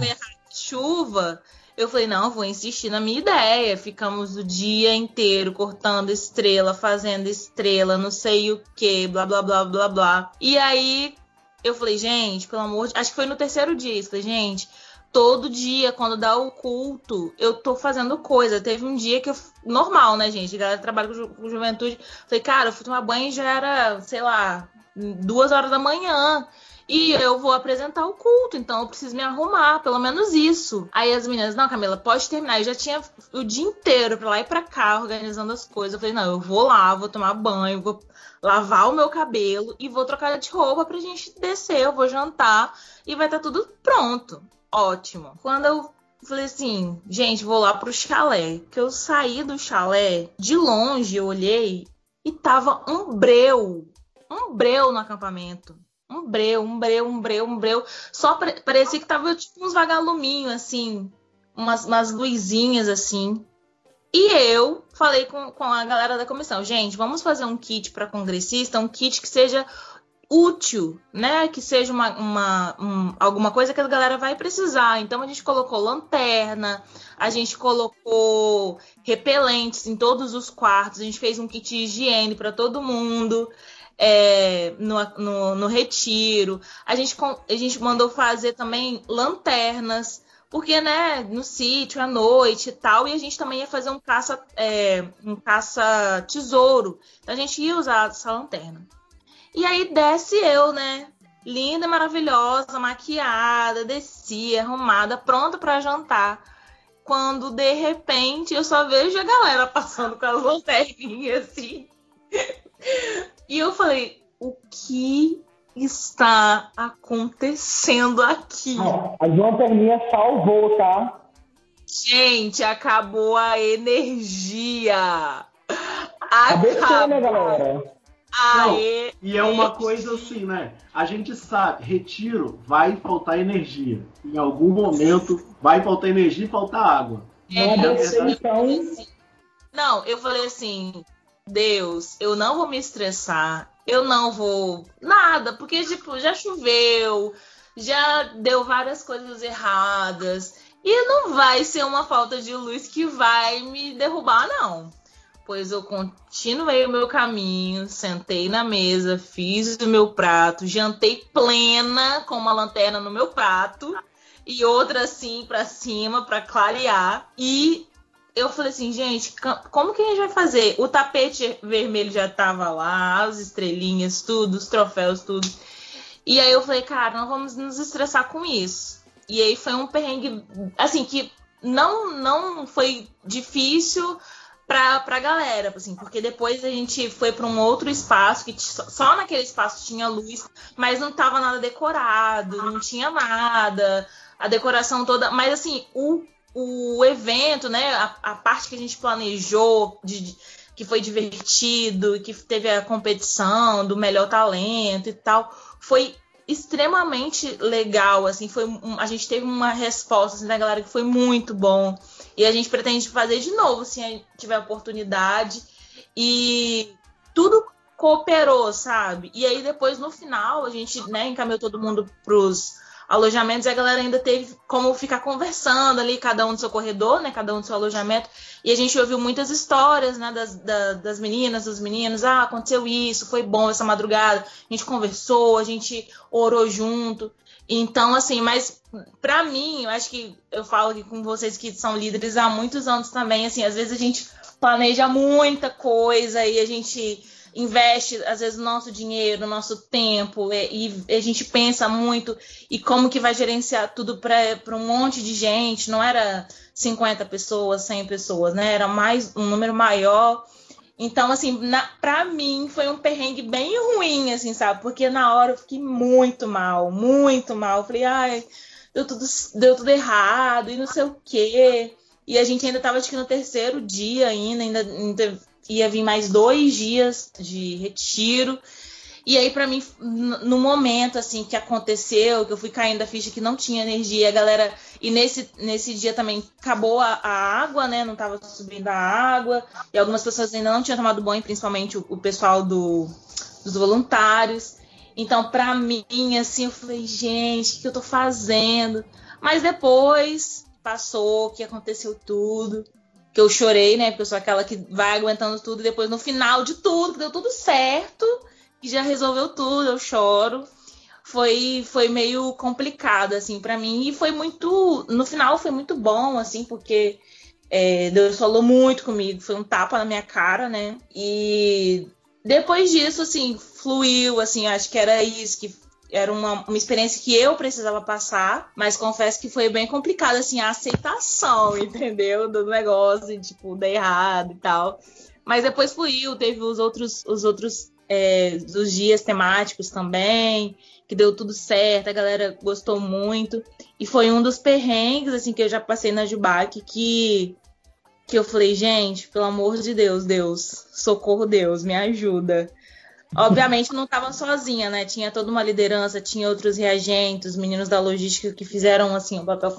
eu ia chuva. Eu falei, não, vou insistir na minha ideia. Ficamos o dia inteiro cortando estrela, fazendo estrela, não sei o que, blá, blá, blá, blá, blá. E aí eu falei, gente, pelo amor de... Acho que foi no terceiro dia. Eu falei, gente, todo dia, quando dá o culto, eu tô fazendo coisa. Teve um dia que eu... Normal, né, gente? A galera trabalha com, ju- com juventude. Falei, cara, eu fui tomar banho e já era, sei lá, duas horas da manhã. E eu vou apresentar o culto, então eu preciso me arrumar, pelo menos isso. Aí as meninas, não, Camila, pode terminar. Eu já tinha o dia inteiro pra lá e pra cá organizando as coisas. Eu falei, não, eu vou lá, vou tomar banho, vou lavar o meu cabelo e vou trocar de roupa pra gente descer. Eu vou jantar e vai estar tudo pronto. Ótimo. Quando eu falei assim, gente, vou lá pro chalé. Que eu saí do chalé, de longe eu olhei e tava um breu. Um breu no acampamento. Um breu, um breu, um breu, um breu. Só pare- parecia que tava tipo uns vagaluminhos, assim. Umas, umas luzinhas, assim. E eu falei com, com a galera da comissão, gente, vamos fazer um kit para congressista, um kit que seja útil, né? Que seja uma, uma um, alguma coisa que a galera vai precisar. Então a gente colocou lanterna, a gente colocou repelentes em todos os quartos, a gente fez um kit de higiene para todo mundo. É, no, no, no, retiro, a gente, a gente mandou fazer também lanternas, porque né, no sítio à noite e tal, e a gente também ia fazer um caça, é, um caça tesouro, então a gente ia usar essa lanterna. E aí desce eu, né? Linda, maravilhosa, maquiada, descia, arrumada, pronta para jantar. Quando de repente eu só vejo a galera passando com as lanterninhas assim. E eu falei: o que está acontecendo aqui? A lanterninha salvou, tá? Gente, acabou a energia. Acabou, né, galera? Não, e é uma coisa assim, né? A gente sabe, retiro vai faltar energia. Em algum momento vai faltar energia e faltar água. É, não, é então... não, eu falei assim, Deus, eu não vou me estressar, eu não vou nada, porque tipo, já choveu, já deu várias coisas erradas e não vai ser uma falta de luz que vai me derrubar não. Pois eu continuei o meu caminho, sentei na mesa, fiz o meu prato, jantei plena com uma lanterna no meu prato e outra assim para cima para clarear e eu falei assim, gente, como que a gente vai fazer? O tapete vermelho já tava lá, as estrelinhas, tudo, os troféus, tudo. E aí eu falei, cara, não vamos nos estressar com isso. E aí foi um perrengue, assim, que não, não foi difícil, pra, pra galera, assim, porque depois a gente foi para um outro espaço que só naquele espaço tinha luz, mas não tava nada decorado, não tinha nada, a decoração toda, mas assim, o, o evento, né, a, a parte que a gente planejou de, que foi divertido, que teve a competição do melhor talento e tal, foi extremamente legal, assim, foi um, a gente teve uma resposta assim, da galera que foi muito bom. E a gente pretende fazer de novo, se tiver oportunidade. E tudo cooperou, sabe? E aí depois no final a gente, né, encaminhou todo mundo pros alojamentos a galera ainda teve como ficar conversando ali, cada um do seu corredor, né, cada um do seu alojamento. E a gente ouviu muitas histórias, né, das, da, das meninas, dos meninos. Ah, aconteceu isso, foi bom essa madrugada. A gente conversou, a gente orou junto. Então, assim, mas para mim, eu acho que eu falo aqui com vocês que são líderes há muitos anos também, assim, às vezes a gente planeja muita coisa e a gente investe, às vezes, nosso dinheiro, nosso tempo, e, e, a gente pensa muito e como que vai gerenciar tudo para um monte de gente. Não era 50 pessoas, 100 pessoas, né? Era mais um número maior. Então, assim, na, pra mim foi um perrengue bem ruim, assim, sabe? Porque na hora eu fiquei muito mal, muito mal. Eu falei, ai, deu tudo, deu tudo errado e não sei o quê. E a gente ainda tava, acho que no terceiro dia ainda, ainda ia vir mais dois dias de retiro. E aí, para mim, no momento assim que aconteceu, que eu fui caindo a ficha que não tinha energia, a galera. E nesse, nesse dia também acabou a, a água, né? Não tava subindo a água. E algumas pessoas ainda não tinham tomado banho, principalmente o, o pessoal do, dos voluntários. Então, para mim, assim, eu falei, gente, o que eu tô fazendo? Mas depois passou, que aconteceu tudo. Que eu chorei, né? Porque eu sou aquela que vai aguentando tudo. E depois, no final de tudo, que deu tudo certo que já resolveu tudo, eu choro. Foi, foi meio complicado, assim, para mim. E foi muito. No final foi muito bom, assim, porque é, Deus falou muito comigo. Foi um tapa na minha cara, né? E depois disso, assim, fluiu, assim, acho que era isso, que era uma, uma experiência que eu precisava passar, mas confesso que foi bem complicado, assim, a aceitação, entendeu? Do negócio, tipo, dar errado e tal. Mas depois fluiu, teve os outros, os outros é, dos dias temáticos também, que deu tudo certo, a galera gostou muito. E foi um dos perrengues, assim, que eu já passei na Jubac, que, que eu falei, gente, pelo amor de Deus, Deus, socorro Deus, me ajuda. Obviamente não estava sozinha, né? Tinha toda uma liderança, tinha outros reagentes, os meninos da logística que fizeram assim um papel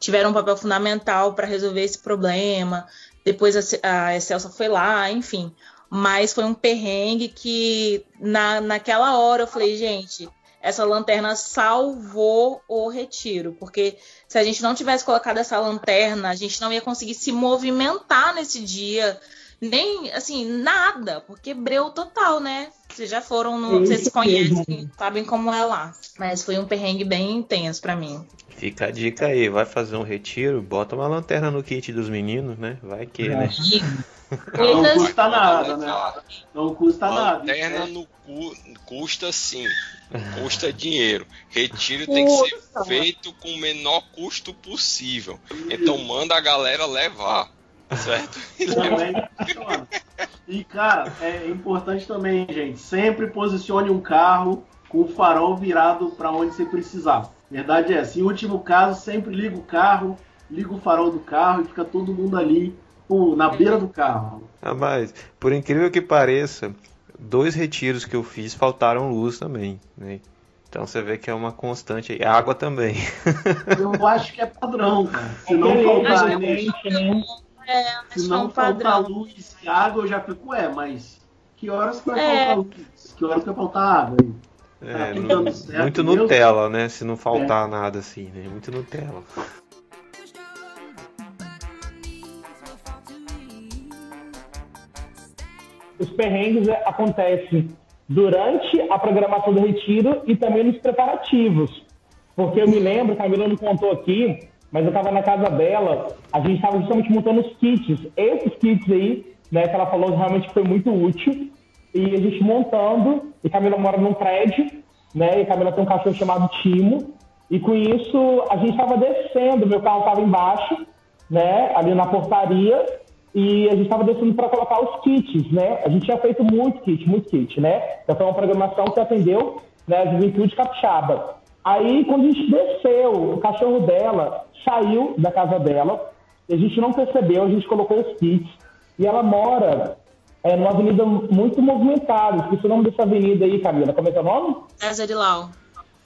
tiveram um papel fundamental para resolver esse problema. Depois a, a Excelsa foi lá, enfim Mas foi um perrengue que na, naquela hora eu falei, gente, essa lanterna salvou o retiro, porque se a gente não tivesse colocado essa lanterna, a gente não ia conseguir se movimentar nesse dia, nem assim, nada, porque breu total, né? Vocês já foram no. Vocês se conhecem, sabem como é lá. Mas foi um perrengue bem intenso para mim. Fica a dica aí, vai fazer um retiro, bota uma lanterna no kit dos meninos, né? Vai que, né? Não custa nada, né? Não custa nada. Lanterna no cu, custa sim. Custa dinheiro. Retiro tem que ser feito com o menor custo possível. Então manda a galera levar. Certo? e cara, é importante também, gente, sempre posicione um carro com o farol virado para onde você precisar. Verdade é, em último caso, sempre liga o carro, liga o farol do carro e fica todo mundo ali pô, na beira do carro. Ah, mas, por incrível que pareça, dois retiros que eu fiz faltaram luz também, né? Então você vê que é uma constante aí. Água também. Eu acho que é padrão, cara. Se não é faltar energia, né? É, se não faltar luz e água, eu já fico, é, mas que horas que vai é. faltar luz? Que horas que vai faltar água? É, tá certo, muito Nutella, né? Se não faltar é. nada assim, né? Muito Nutella. Os perrengues acontecem durante a programação do retiro e também nos preparativos. Porque eu me lembro, Camila não contou aqui, mas eu estava na casa dela, a gente estava justamente montando os kits. Esses kits aí, né, que ela falou, realmente foi muito útil e a gente montando, e Camila mora num prédio, né? E Camila tem um cachorro chamado Timo, e com isso a gente estava descendo, meu carro estava embaixo, né? Ali na portaria, e a gente estava descendo para colocar os kits, né? A gente tinha feito muito kit, muito kit, né? Então foi uma programação que atendeu né, a juventude capixaba. Aí, quando a gente desceu, o cachorro dela saiu da casa dela, a gente não percebeu, a gente colocou os kits, e ela mora é numa avenida muito movimentada. Esqueci o nome dessa avenida aí, Camila. Como é que é o nome? César de Lau.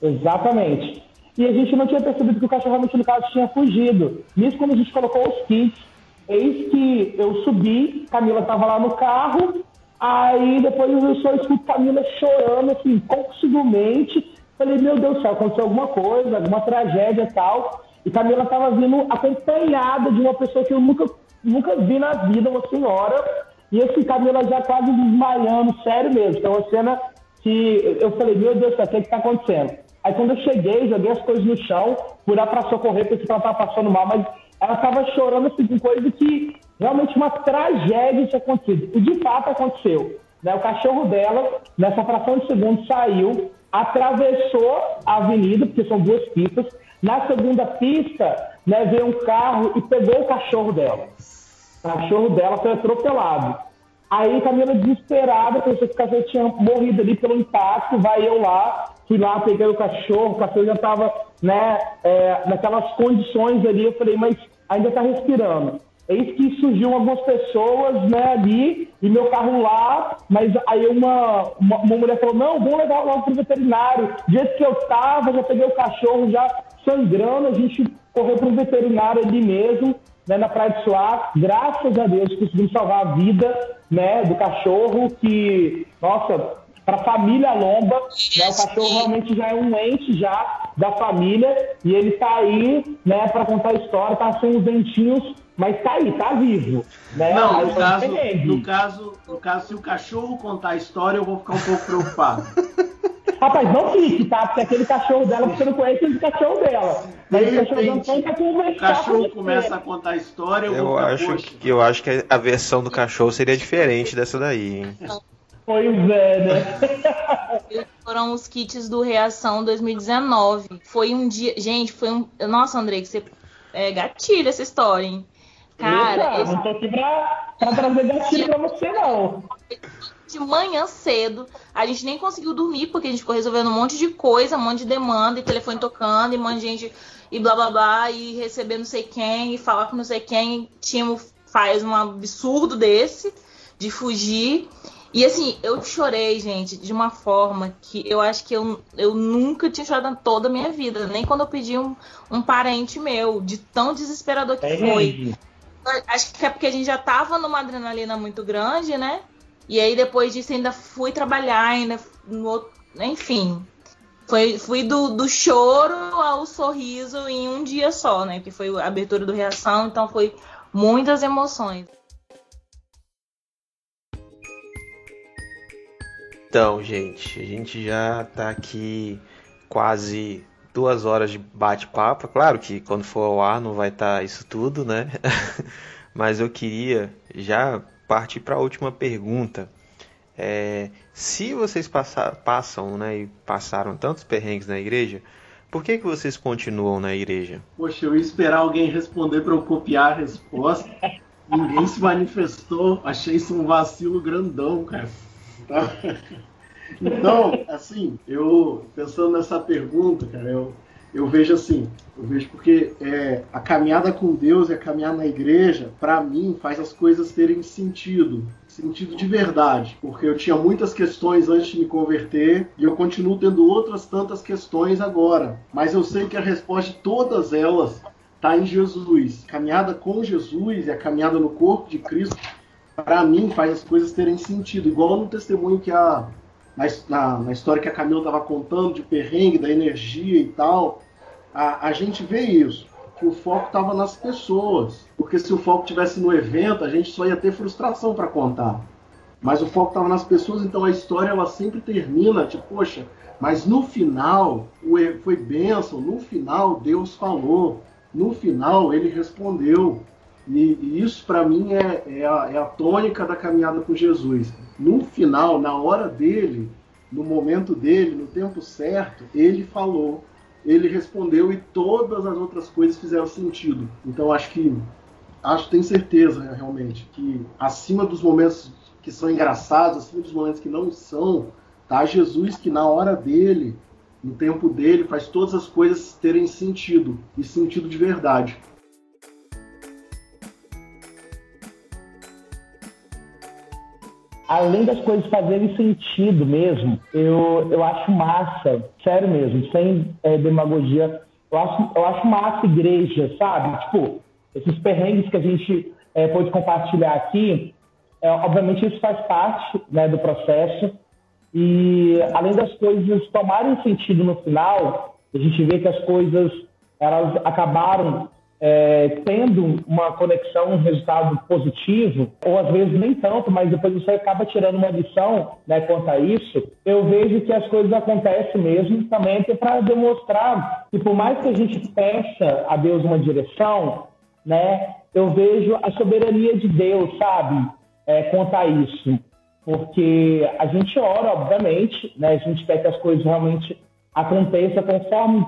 Exatamente. E a gente não tinha percebido que o cachorro realmente no caso tinha fugido. Nisso, quando a gente colocou os kits, eis que eu subi, Camila estava lá no carro, aí depois eu só escuto Camila chorando, assim, possivelmente. Falei, meu Deus do céu, aconteceu alguma coisa, alguma tragédia e tal. E Camila estava vindo acompanhada de uma pessoa que eu nunca, nunca vi na vida, uma senhora, e esse Camila já quase desmaiando, sério mesmo. Então, uma cena que eu falei, meu Deus o que está acontecendo? Aí quando eu cheguei, joguei as coisas no chão, fui lá para socorrer, porque ela estava passando mal, mas ela estava chorando assim, com coisa que realmente uma tragédia tinha acontecido. E de fato aconteceu. Né? O cachorro dela, nessa fração de segundo, saiu, atravessou a avenida, porque são duas pistas. Na segunda pista, né, veio um carro e pegou o cachorro dela. O cachorro dela foi atropelado. Aí Camila desesperada, pensou que o cachorro tinha morrido ali pelo impacto, vai eu lá, fui lá, peguei o cachorro, o cachorro já estava né, é, naquelas condições ali, eu falei, mas ainda está respirando. Eis que surgiu algumas pessoas né, ali, e meu carro lá, mas aí uma, uma, uma mulher falou, não, vamos levar logo o veterinário. Do que eu estava, já peguei o cachorro já sangrando, a gente correu para o veterinário ali mesmo, né, na Praia de Suá. Graças a Deus conseguimos salvar a vida né, do cachorro, que, nossa, para a família Lomba, né, o cachorro realmente já é um ente já da família e ele está aí né, para contar a história, tá sem os dentinhos, mas está aí, está vivo. Né? Não, no caso, no, caso, no caso, se o cachorro contar a história, eu vou ficar um pouco preocupado. Rapaz, não fique, tá? Porque aquele cachorro dela, você não conhece o cachorro dela. Mas o cachorro não conversar. O cachorro começa a contar a história. Eu, eu acho que eu acho que a versão do cachorro seria diferente dessa daí, hein? Pois é, né? Foram os kits do Reação 2019. Foi um dia. Gente, foi um. Nossa, Andrei, que você. É gatilho essa história, hein? Cara. Eita, esse... Não tô aqui pra, pra trazer gatilho pra você, não de manhã cedo. A gente nem conseguiu dormir, porque a gente ficou resolvendo um monte de coisa, um monte de demanda, e telefone tocando, e um monte de gente, e blá blá blá, e receber não sei quem, e falar com não sei quem. Timo faz um absurdo desse, de fugir. E assim, eu chorei, gente, de uma forma que eu acho que eu, eu nunca tinha chorado toda a minha vida. Nem quando eu pedi um, um parente meu, de tão desesperador que é foi. Acho que é porque a gente já tava numa adrenalina muito grande, né? E aí depois disso ainda fui trabalhar, ainda no, enfim. Foi, fui do, do choro ao sorriso em um dia só, né? Que foi a abertura do Reação, então foi muitas emoções. Então, gente, a gente já tá aqui quase duas horas de bate-papo. Claro que quando for ao ar não vai estar tá isso tudo, né? Mas eu queria já partir para a última pergunta. É, se vocês passar, passam né, e passaram tantos perrengues na igreja, por que, que vocês continuam na igreja? Poxa, eu ia esperar alguém responder para eu copiar a resposta. Ninguém se manifestou. Achei isso um vacilo grandão, cara. Tá? Então, assim, eu pensando nessa pergunta, cara, eu, eu vejo assim, eu vejo porque é, a caminhada com Deus e a caminhada na igreja, para mim, faz as coisas terem sentido, sentido de verdade, porque eu tinha muitas questões antes de me converter e eu continuo tendo outras tantas questões agora, mas eu sei que a resposta de todas elas está em Jesus. Caminhada com Jesus e a caminhada no corpo de Cristo para mim, faz as coisas terem sentido. Igual no testemunho que a. Na, na, na história que a Camila estava contando, de perrengue, da energia e tal, a, a gente vê isso. Que o foco estava nas pessoas. Porque se o foco tivesse no evento, a gente só ia ter frustração para contar. Mas o foco estava nas pessoas, então a história ela sempre termina, tipo, poxa, mas no final foi bênção, no final Deus falou, no final ele respondeu. E, e isso para mim é, é, a, é a tônica da caminhada com Jesus. No final, na hora dele, no momento dele, no tempo certo, ele falou, ele respondeu e todas as outras coisas fizeram sentido. Então acho que acho tenho certeza realmente que acima dos momentos que são engraçados, acima dos momentos que não são, tá Jesus que na hora dele, no tempo dele, faz todas as coisas terem sentido e sentido de verdade. Além das coisas fazerem sentido mesmo, eu, eu acho massa, sério mesmo, sem é, demagogia, eu acho, eu acho massa igreja, sabe? Tipo, esses perrengues que a gente é, pode compartilhar aqui, é, obviamente isso faz parte né, do processo, e além das coisas tomarem sentido no final, a gente vê que as coisas elas acabaram é, tendo uma conexão, um resultado positivo, ou às vezes nem tanto, mas depois você acaba tirando uma lição né, quanto a isso, eu vejo que as coisas acontecem mesmo também para demonstrar que por mais que a gente peça a Deus uma direção, né, eu vejo a soberania de Deus, sabe, é, quanto a isso. Porque a gente ora, obviamente, né, a gente quer que as coisas realmente aconteçam conforme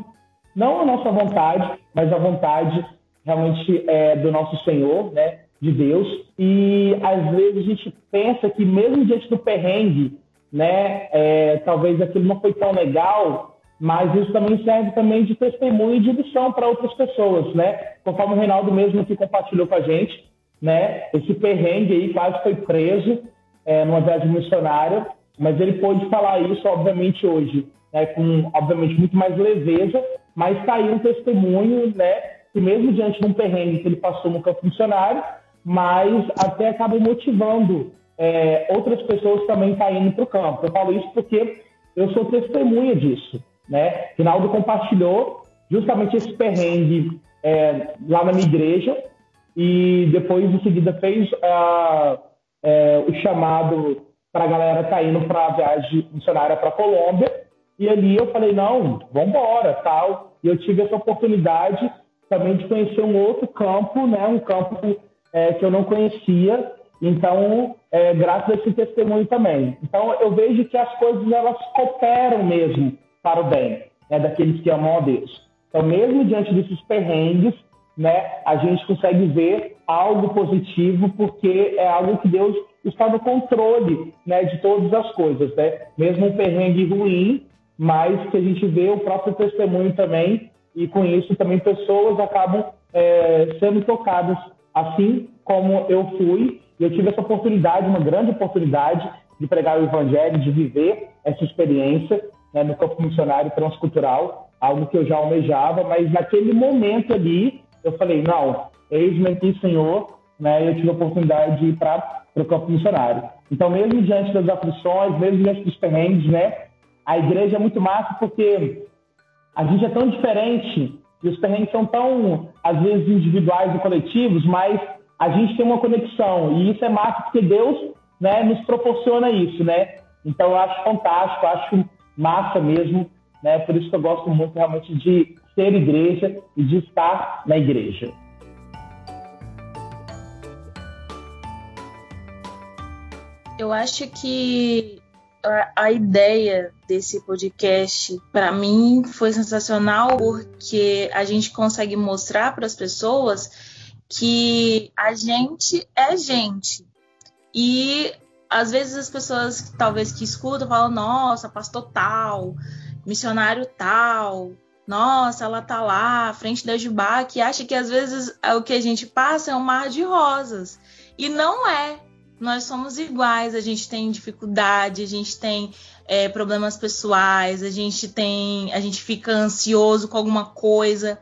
não a nossa vontade, mas a vontade realmente é, do nosso Senhor, né, de Deus. E às vezes a gente pensa que mesmo diante do perrengue, né, é, talvez aquilo não foi tão legal, mas isso também serve também de testemunho e de lição para outras pessoas, né? Conforme o Reinaldo mesmo que compartilhou com a gente, né? Esse perrengue aí quase foi preso é, numa viagem missionária, mas ele pôde falar isso, obviamente, hoje, né? Com, obviamente, muito mais leveza, mas aí um testemunho, né? Que mesmo diante de um perrengue que ele passou no campo funcionário, mas até acaba motivando é, outras pessoas também estar indo para o campo. Eu falo isso porque eu sou testemunha disso. Né? Rinaldo compartilhou justamente esse perrengue é, lá na minha igreja e depois em seguida fez uh, é, o chamado para a galera estar tá para a viagem missionária para a Colômbia e ali eu falei não, vamos embora, tal. E eu tive essa oportunidade também de conhecer um outro campo, né? Um campo é, que eu não conhecia. Então, é, graças a esse testemunho também. Então, eu vejo que as coisas elas cooperam mesmo para o bem né, daqueles que amam a Deus. Então, mesmo diante desses perrengues, né, a gente consegue ver algo positivo porque é algo que Deus está no controle né, de todas as coisas. Né? Mesmo um perrengue ruim, mas que a gente vê o próprio testemunho também e com isso também pessoas acabam é, sendo tocadas, assim como eu fui. E eu tive essa oportunidade, uma grande oportunidade de pregar o evangelho, de viver essa experiência né, no campo missionário transcultural, algo que eu já almejava, mas naquele momento ali eu falei, não, eis-me aqui, Senhor, né, eu tive a oportunidade de ir para o campo missionário. Então, mesmo diante das aflições, mesmo diante dos perrengues, né? A igreja é muito massa porque a gente é tão diferente e os perrengues são tão, às vezes, individuais e coletivos, mas a gente tem uma conexão. E isso é massa porque Deus né, nos proporciona isso, né? Então, eu acho fantástico, acho massa mesmo, né? Por isso que eu gosto muito realmente de ser igreja e de estar na igreja. Eu acho que a, ideia desse podcast para mim foi sensacional porque a gente consegue mostrar para as pessoas que a gente é gente. E às vezes as pessoas talvez que escutam falam nossa pastor tal missionário tal nossa ela tá lá à frente da Jubá que acha que às vezes o que a gente passa é um mar de rosas. E não é nós somos iguais, a gente tem dificuldade, a gente tem é, problemas pessoais, a gente tem, a gente fica ansioso com alguma coisa.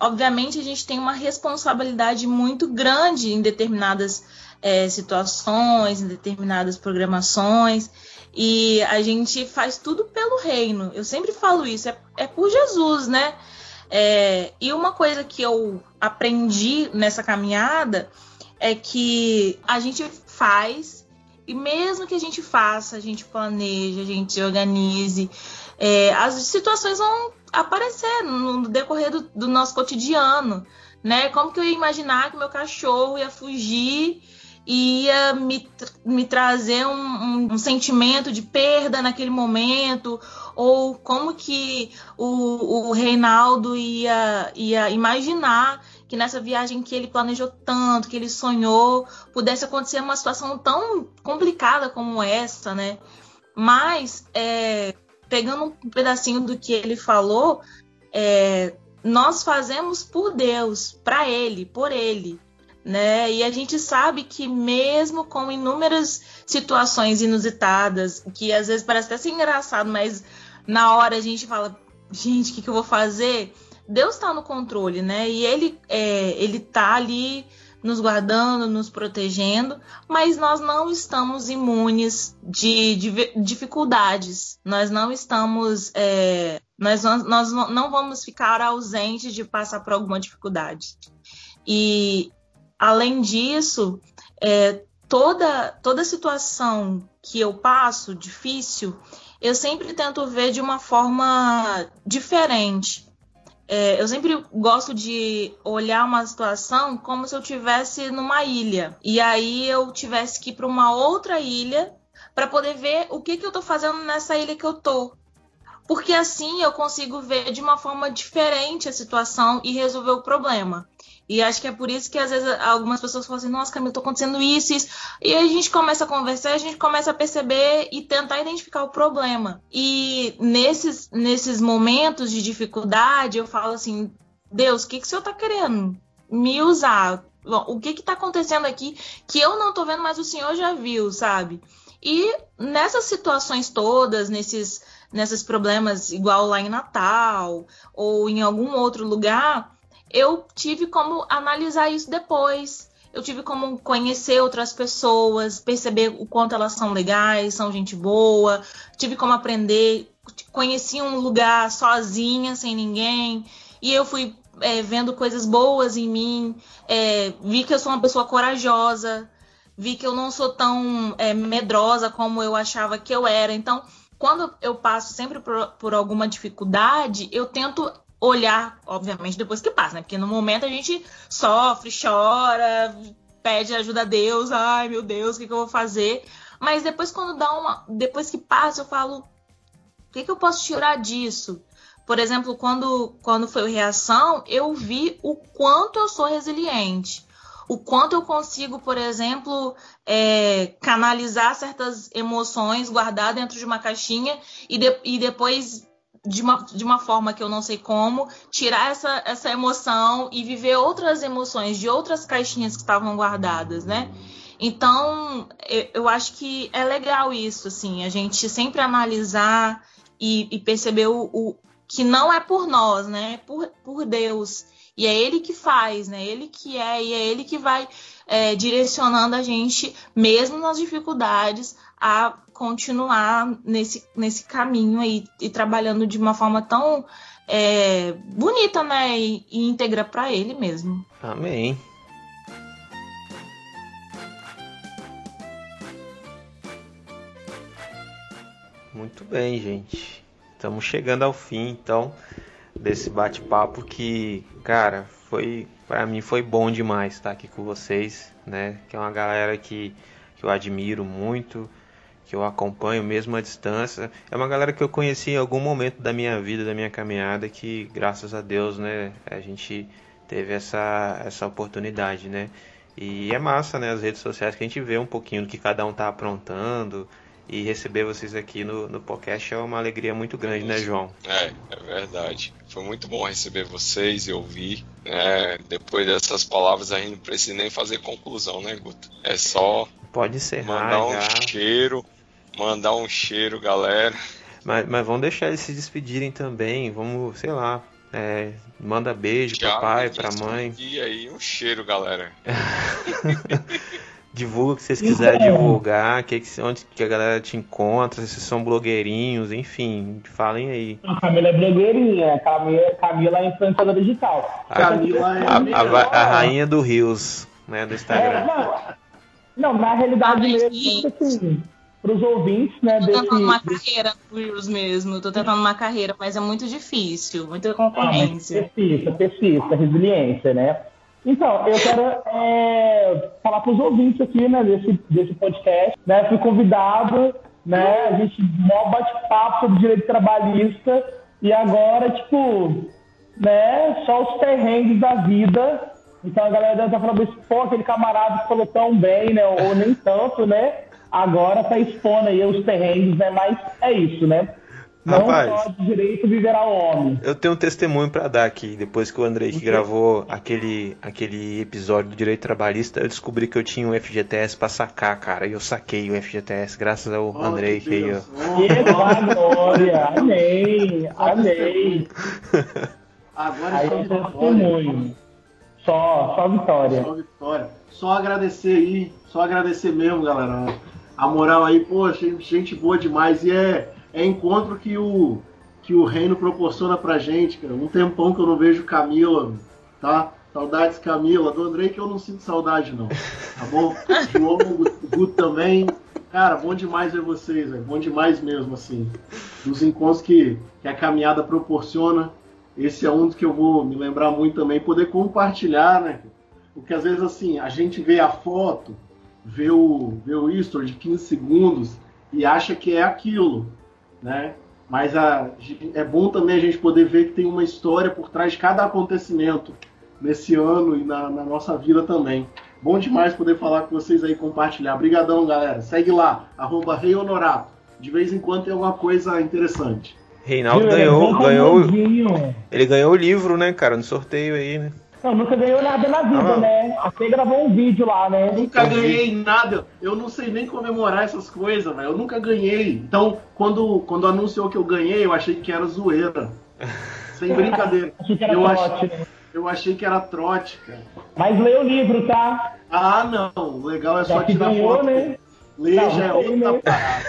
Obviamente, a gente tem uma responsabilidade muito grande em determinadas é, situações, em determinadas programações, e a gente faz tudo pelo reino. Eu sempre falo isso, é, é por Jesus, né? É, e uma coisa que eu aprendi nessa caminhada é que a gente faz, e mesmo que a gente faça, a gente planeje, a gente organize, é, as situações vão aparecer no decorrer do, do, nosso cotidiano, né? Como que eu ia imaginar que meu cachorro ia fugir e ia me, me trazer um, um, um sentimento de perda naquele momento, ou como que o, o Reinaldo ia, ia imaginar que nessa viagem que ele planejou tanto, que ele sonhou, pudesse acontecer uma situação tão complicada como essa, né? Mas, é, pegando um pedacinho do que ele falou, é, nós fazemos por Deus, para Ele, por Ele. Né? E a gente sabe que mesmo com inúmeras situações inusitadas, que às vezes parece até ser engraçado, mas na hora a gente fala, gente, o que, que eu vou fazer? Deus está no controle, né? E ele, é, ele tá ali nos guardando, nos protegendo, mas nós não estamos imunes de, de dificuldades. Nós não estamos. É, nós, nós não vamos ficar ausentes de passar por alguma dificuldade. E, além disso, é, toda, toda situação que eu passo difícil, eu sempre tento ver de uma forma diferente. É, eu sempre gosto de olhar uma situação como se eu tivesse numa ilha e aí eu tivesse que ir para uma outra ilha para poder ver o que, que eu estou fazendo nessa ilha que eu tô. Porque assim eu consigo ver de uma forma diferente a situação e resolver o problema. E acho que é por isso que às vezes algumas pessoas falam assim, nossa, Camila, tô acontecendo isso, isso. E a gente começa a conversar, a gente começa a perceber e tentar identificar o problema. E nesses, nesses momentos de dificuldade, eu falo assim, Deus, o que, que o senhor tá querendo me usar? Bom, o que que tá acontecendo aqui que eu não tô vendo, mas o senhor já viu, sabe? E nessas situações todas, nesses, nesses problemas, igual lá em Natal ou em algum outro lugar, eu tive como analisar isso depois. Eu tive como conhecer outras pessoas, perceber o quanto elas são legais, são gente boa. Tive como aprender. Conheci um lugar sozinha, sem ninguém. E eu fui é, vendo coisas boas em mim. É, vi que eu sou uma pessoa corajosa. Vi que eu não sou tão é, medrosa como eu achava que eu era. Então, quando eu passo sempre por, por alguma dificuldade, eu tento olhar, obviamente, depois que passa, né? Porque no momento a gente sofre, chora, pede ajuda a Deus, ai meu Deus, o que, que eu vou fazer? Mas depois quando dá uma. Depois que passa, eu falo, o que, que eu posso tirar disso? Por exemplo, quando, quando foi o reação, eu vi o quanto eu sou resiliente. O quanto eu consigo, por exemplo, é, canalizar certas emoções, guardar dentro de uma caixinha e, de, e depois de uma, de uma forma que eu não sei como, tirar essa, essa emoção e viver outras emoções de outras caixinhas que estavam guardadas, né? Então, eu, acho que é legal isso, assim, a gente sempre analisar e, e perceber o, o, que não é por nós, né? É por, por Deus. E é ele que faz, né? Ele que é, e é ele que vai é, direcionando a gente, mesmo nas dificuldades, a continuar nesse, nesse caminho aí e trabalhando de uma forma tão é, bonita, né? E, e íntegra para ele mesmo. Amém. Muito bem, gente. Estamos chegando ao fim, então, desse bate-papo que, cara, foi para mim foi bom demais estar aqui com vocês, né? Que é uma galera que, que eu admiro muito, que eu acompanho mesmo à distância. É uma galera que eu conheci em algum momento da minha vida, da minha caminhada, que graças a Deus, né, a gente teve essa, essa oportunidade, né? E é massa, né, as redes sociais que a gente vê um pouquinho do que cada um tá aprontando, e receber vocês aqui no, no podcast é uma alegria muito grande, né, João? É, é verdade. Foi muito bom receber vocês e ouvir. Né? Depois dessas palavras aí não precisa nem fazer conclusão, né, Guto? É só Pode encerrar mandar um cheiro, mandar um cheiro, galera. Mas, mas vamos deixar eles se despedirem também. Vamos, sei lá, é, manda beijo Já pro pai, pra mãe. despedi aí, um cheiro, galera. Divulga o que vocês quiserem divulgar, que, que- onde que a galera te encontra, se são blogueirinhos, enfim, falem aí. A Camila é blogueirinha, Camila, Camila é influenciadora digital. Camila é A, a a rainha do Rios, né, do É, Instagram. não, não, na realidade Ai, mesmo, gente. Assim, pros ouvintes, né, Tô tentando uma desse... carreira no Reels mesmo, tô tentando uma carreira, mas é muito difícil, muita Ah, concorrência. persista, persista, resiliência, né? Então, eu quero é, falar para os ouvintes aqui, né, desse, desse podcast, né? Fui convidado, né? A gente mó bate-papo sobre direito trabalhista e agora, tipo, né? Só os perrengues da vida. Então a galera deve estar falando assim, pô, aquele camarada que falou tão bem, né? Ou nem tanto, né? Agora tá expondo aí os perrengues, né? Mas é isso, né? Não Rapaz. só de direito viverá o homem. Eu tenho um testemunho pra dar aqui. Depois que o Andrei que gravou aquele, aquele episódio do Direito Trabalhista, eu descobri que eu tinha um FGTS pra sacar, cara. E eu saquei o FGTS, graças ao Oh, Andrei que que aí, ó. Eita glória! Amém! Amém! Agora Aí só testemunho. Só, só vitória. Só vitória. Só agradecer aí, só agradecer mesmo, galera. A moral aí, pô, gente, boa demais. E é, é encontro que o, que o reino proporciona pra gente, cara. Um tempão que eu não vejo Camila, tá? Saudades, Camila. Do Andrei que eu não sinto saudade, não. Tá bom? João, o Guto também. Cara, bom demais ver vocês, velho. Bom demais mesmo, assim. Dos encontros que, que a caminhada proporciona. Esse é um dos que eu vou me lembrar muito também, poder compartilhar, né? Porque às vezes assim, a gente vê a foto, vê o, vê o history de 15 segundos e acha que é aquilo, né? Mas a, é bom também a gente poder ver que tem uma história por trás de cada acontecimento nesse ano e na, na nossa vida também. Bom demais poder falar com vocês aí, compartilhar. Obrigadão, galera. Segue lá, arroba Rei Honorato. De vez em quando tem alguma coisa interessante. Reinaldo ganhou, ganhou, ele ganhou o livro, né, cara, no sorteio aí, né? Não, nunca ganhou nada na vida, Ah. né? Até gravou um vídeo lá, né? Nunca ganhei nada. Eu não sei nem comemorar essas coisas, velho. Eu nunca ganhei. Então, quando, quando anunciou que eu ganhei, eu achei que era zoeira. Sem brincadeira. Achei que era Eu trote, achei, né? eu achei que era trote, cara. Mas lê o livro, tá? Ah, não. O legal é só Já que tirar ganhou, foto. né? Já é tem, outra parada.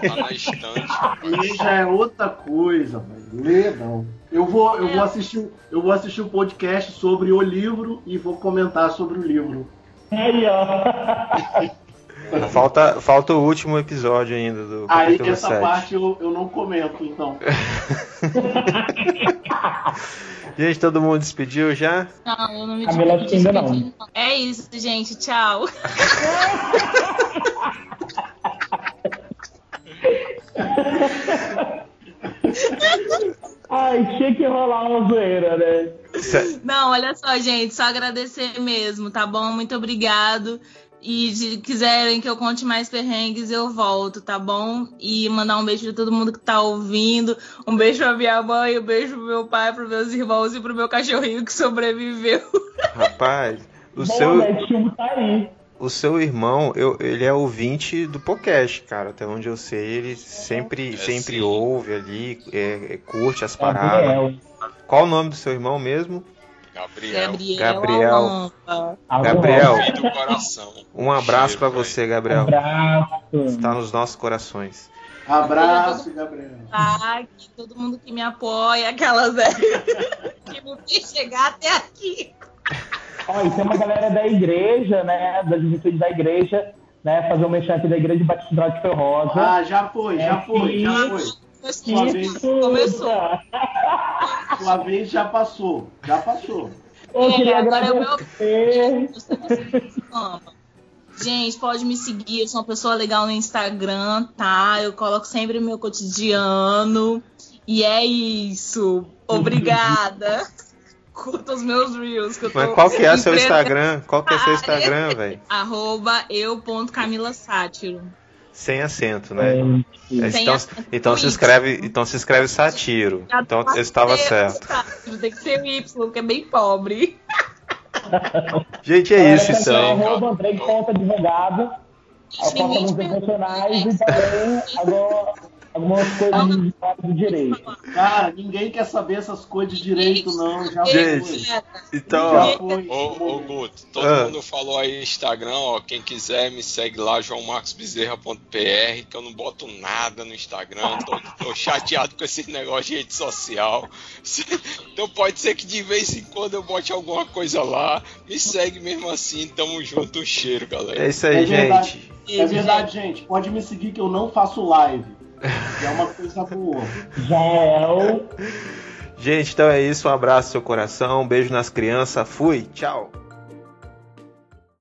Tá na estante. Ler já é outra coisa, velho. Ler não. Eu vou, eu, vou assistir, eu vou assistir o podcast sobre o livro e vou comentar sobre o livro. Aí, ó. Falta, falta o último episódio ainda do Aí essa 7. parte eu, eu não comento, então. Gente, todo mundo despediu já? Não, eu não me que ainda despedi, não. É isso, gente. Tchau. Ai, tinha que rolar uma zoeira, né? Não, olha só, gente, só agradecer mesmo, tá bom? Muito obrigado. E se quiserem que eu conte mais perrengues, eu volto, tá bom? E mandar um beijo pra todo mundo que tá ouvindo. Um beijo pra minha mãe, um beijo pro meu pai, pros meus irmãos e pro meu cachorrinho que sobreviveu. Rapaz, o Bom, seu, né? Tá aí. O seu irmão, eu- ele é ouvinte do podcast, cara. Até onde eu sei, ele sempre, É, sempre sim. ouve ali, é, é, curte as paradas. Gabriel. Qual o nome do seu irmão mesmo? Gabriel. Gabriel. Gabriel. Gabriel. Um abraço pra Cheiro, você, Um Gabriel. abraço. Está nos nossos corações. Abraço, Gabriel. Que todo mundo que me apoia, aquelas né, que me fez chegar até aqui. Ó, e tem uma galera da igreja, né? Da juventude da igreja, né? Fazer um mexer aqui da igreja de Batista de Ferrosa. Ah, já foi, já foi, já foi. Começou. Uma vez, Começou. sua vez já passou. Já passou. Eu queria agora é o meu- agradecer. Eu. Gente, pode me seguir, eu sou uma pessoa legal no Instagram, tá? Eu coloco sempre o meu cotidiano. E é isso. Obrigada. Curta os meus reels. Que eu tô Mas qual que é seu empreendendo. Instagram? Qual que é seu Instagram, velho? Arroba eu.camilasátiro. Sem acento, né? É, Sem Então, acento. então se escreve, então se escreve Satiro. Então eu estava certo. Tem que ser o Y, que é bem pobre. Gente, é isso Galera, então. Arroba Andrei Ponta Advogado. Eu faço Tem alguns 20 devocionais e também agora, algumas coisas de do direito. Cara, ninguém quer saber essas coisas de direito, não. Já Gente. foi. Então, Já foi. Ô, ô Guto, todo Ah. mundo falou aí no Instagram, ó. Quem quiser me segue lá, joãomarcosbezerra.pr, que eu não boto nada no Instagram. Tô, tô chateado com esse negócio de rede social. Então pode ser que de vez em quando eu bote alguma coisa lá. Me segue mesmo assim, tamo junto, um cheiro, galera. é isso aí, É verdade. gente. É verdade, gente. Pode me seguir que eu não faço live. É uma coisa boa. Jael. Gente, então é isso. Um abraço no seu coração. Um beijo nas crianças. Fui. Tchau.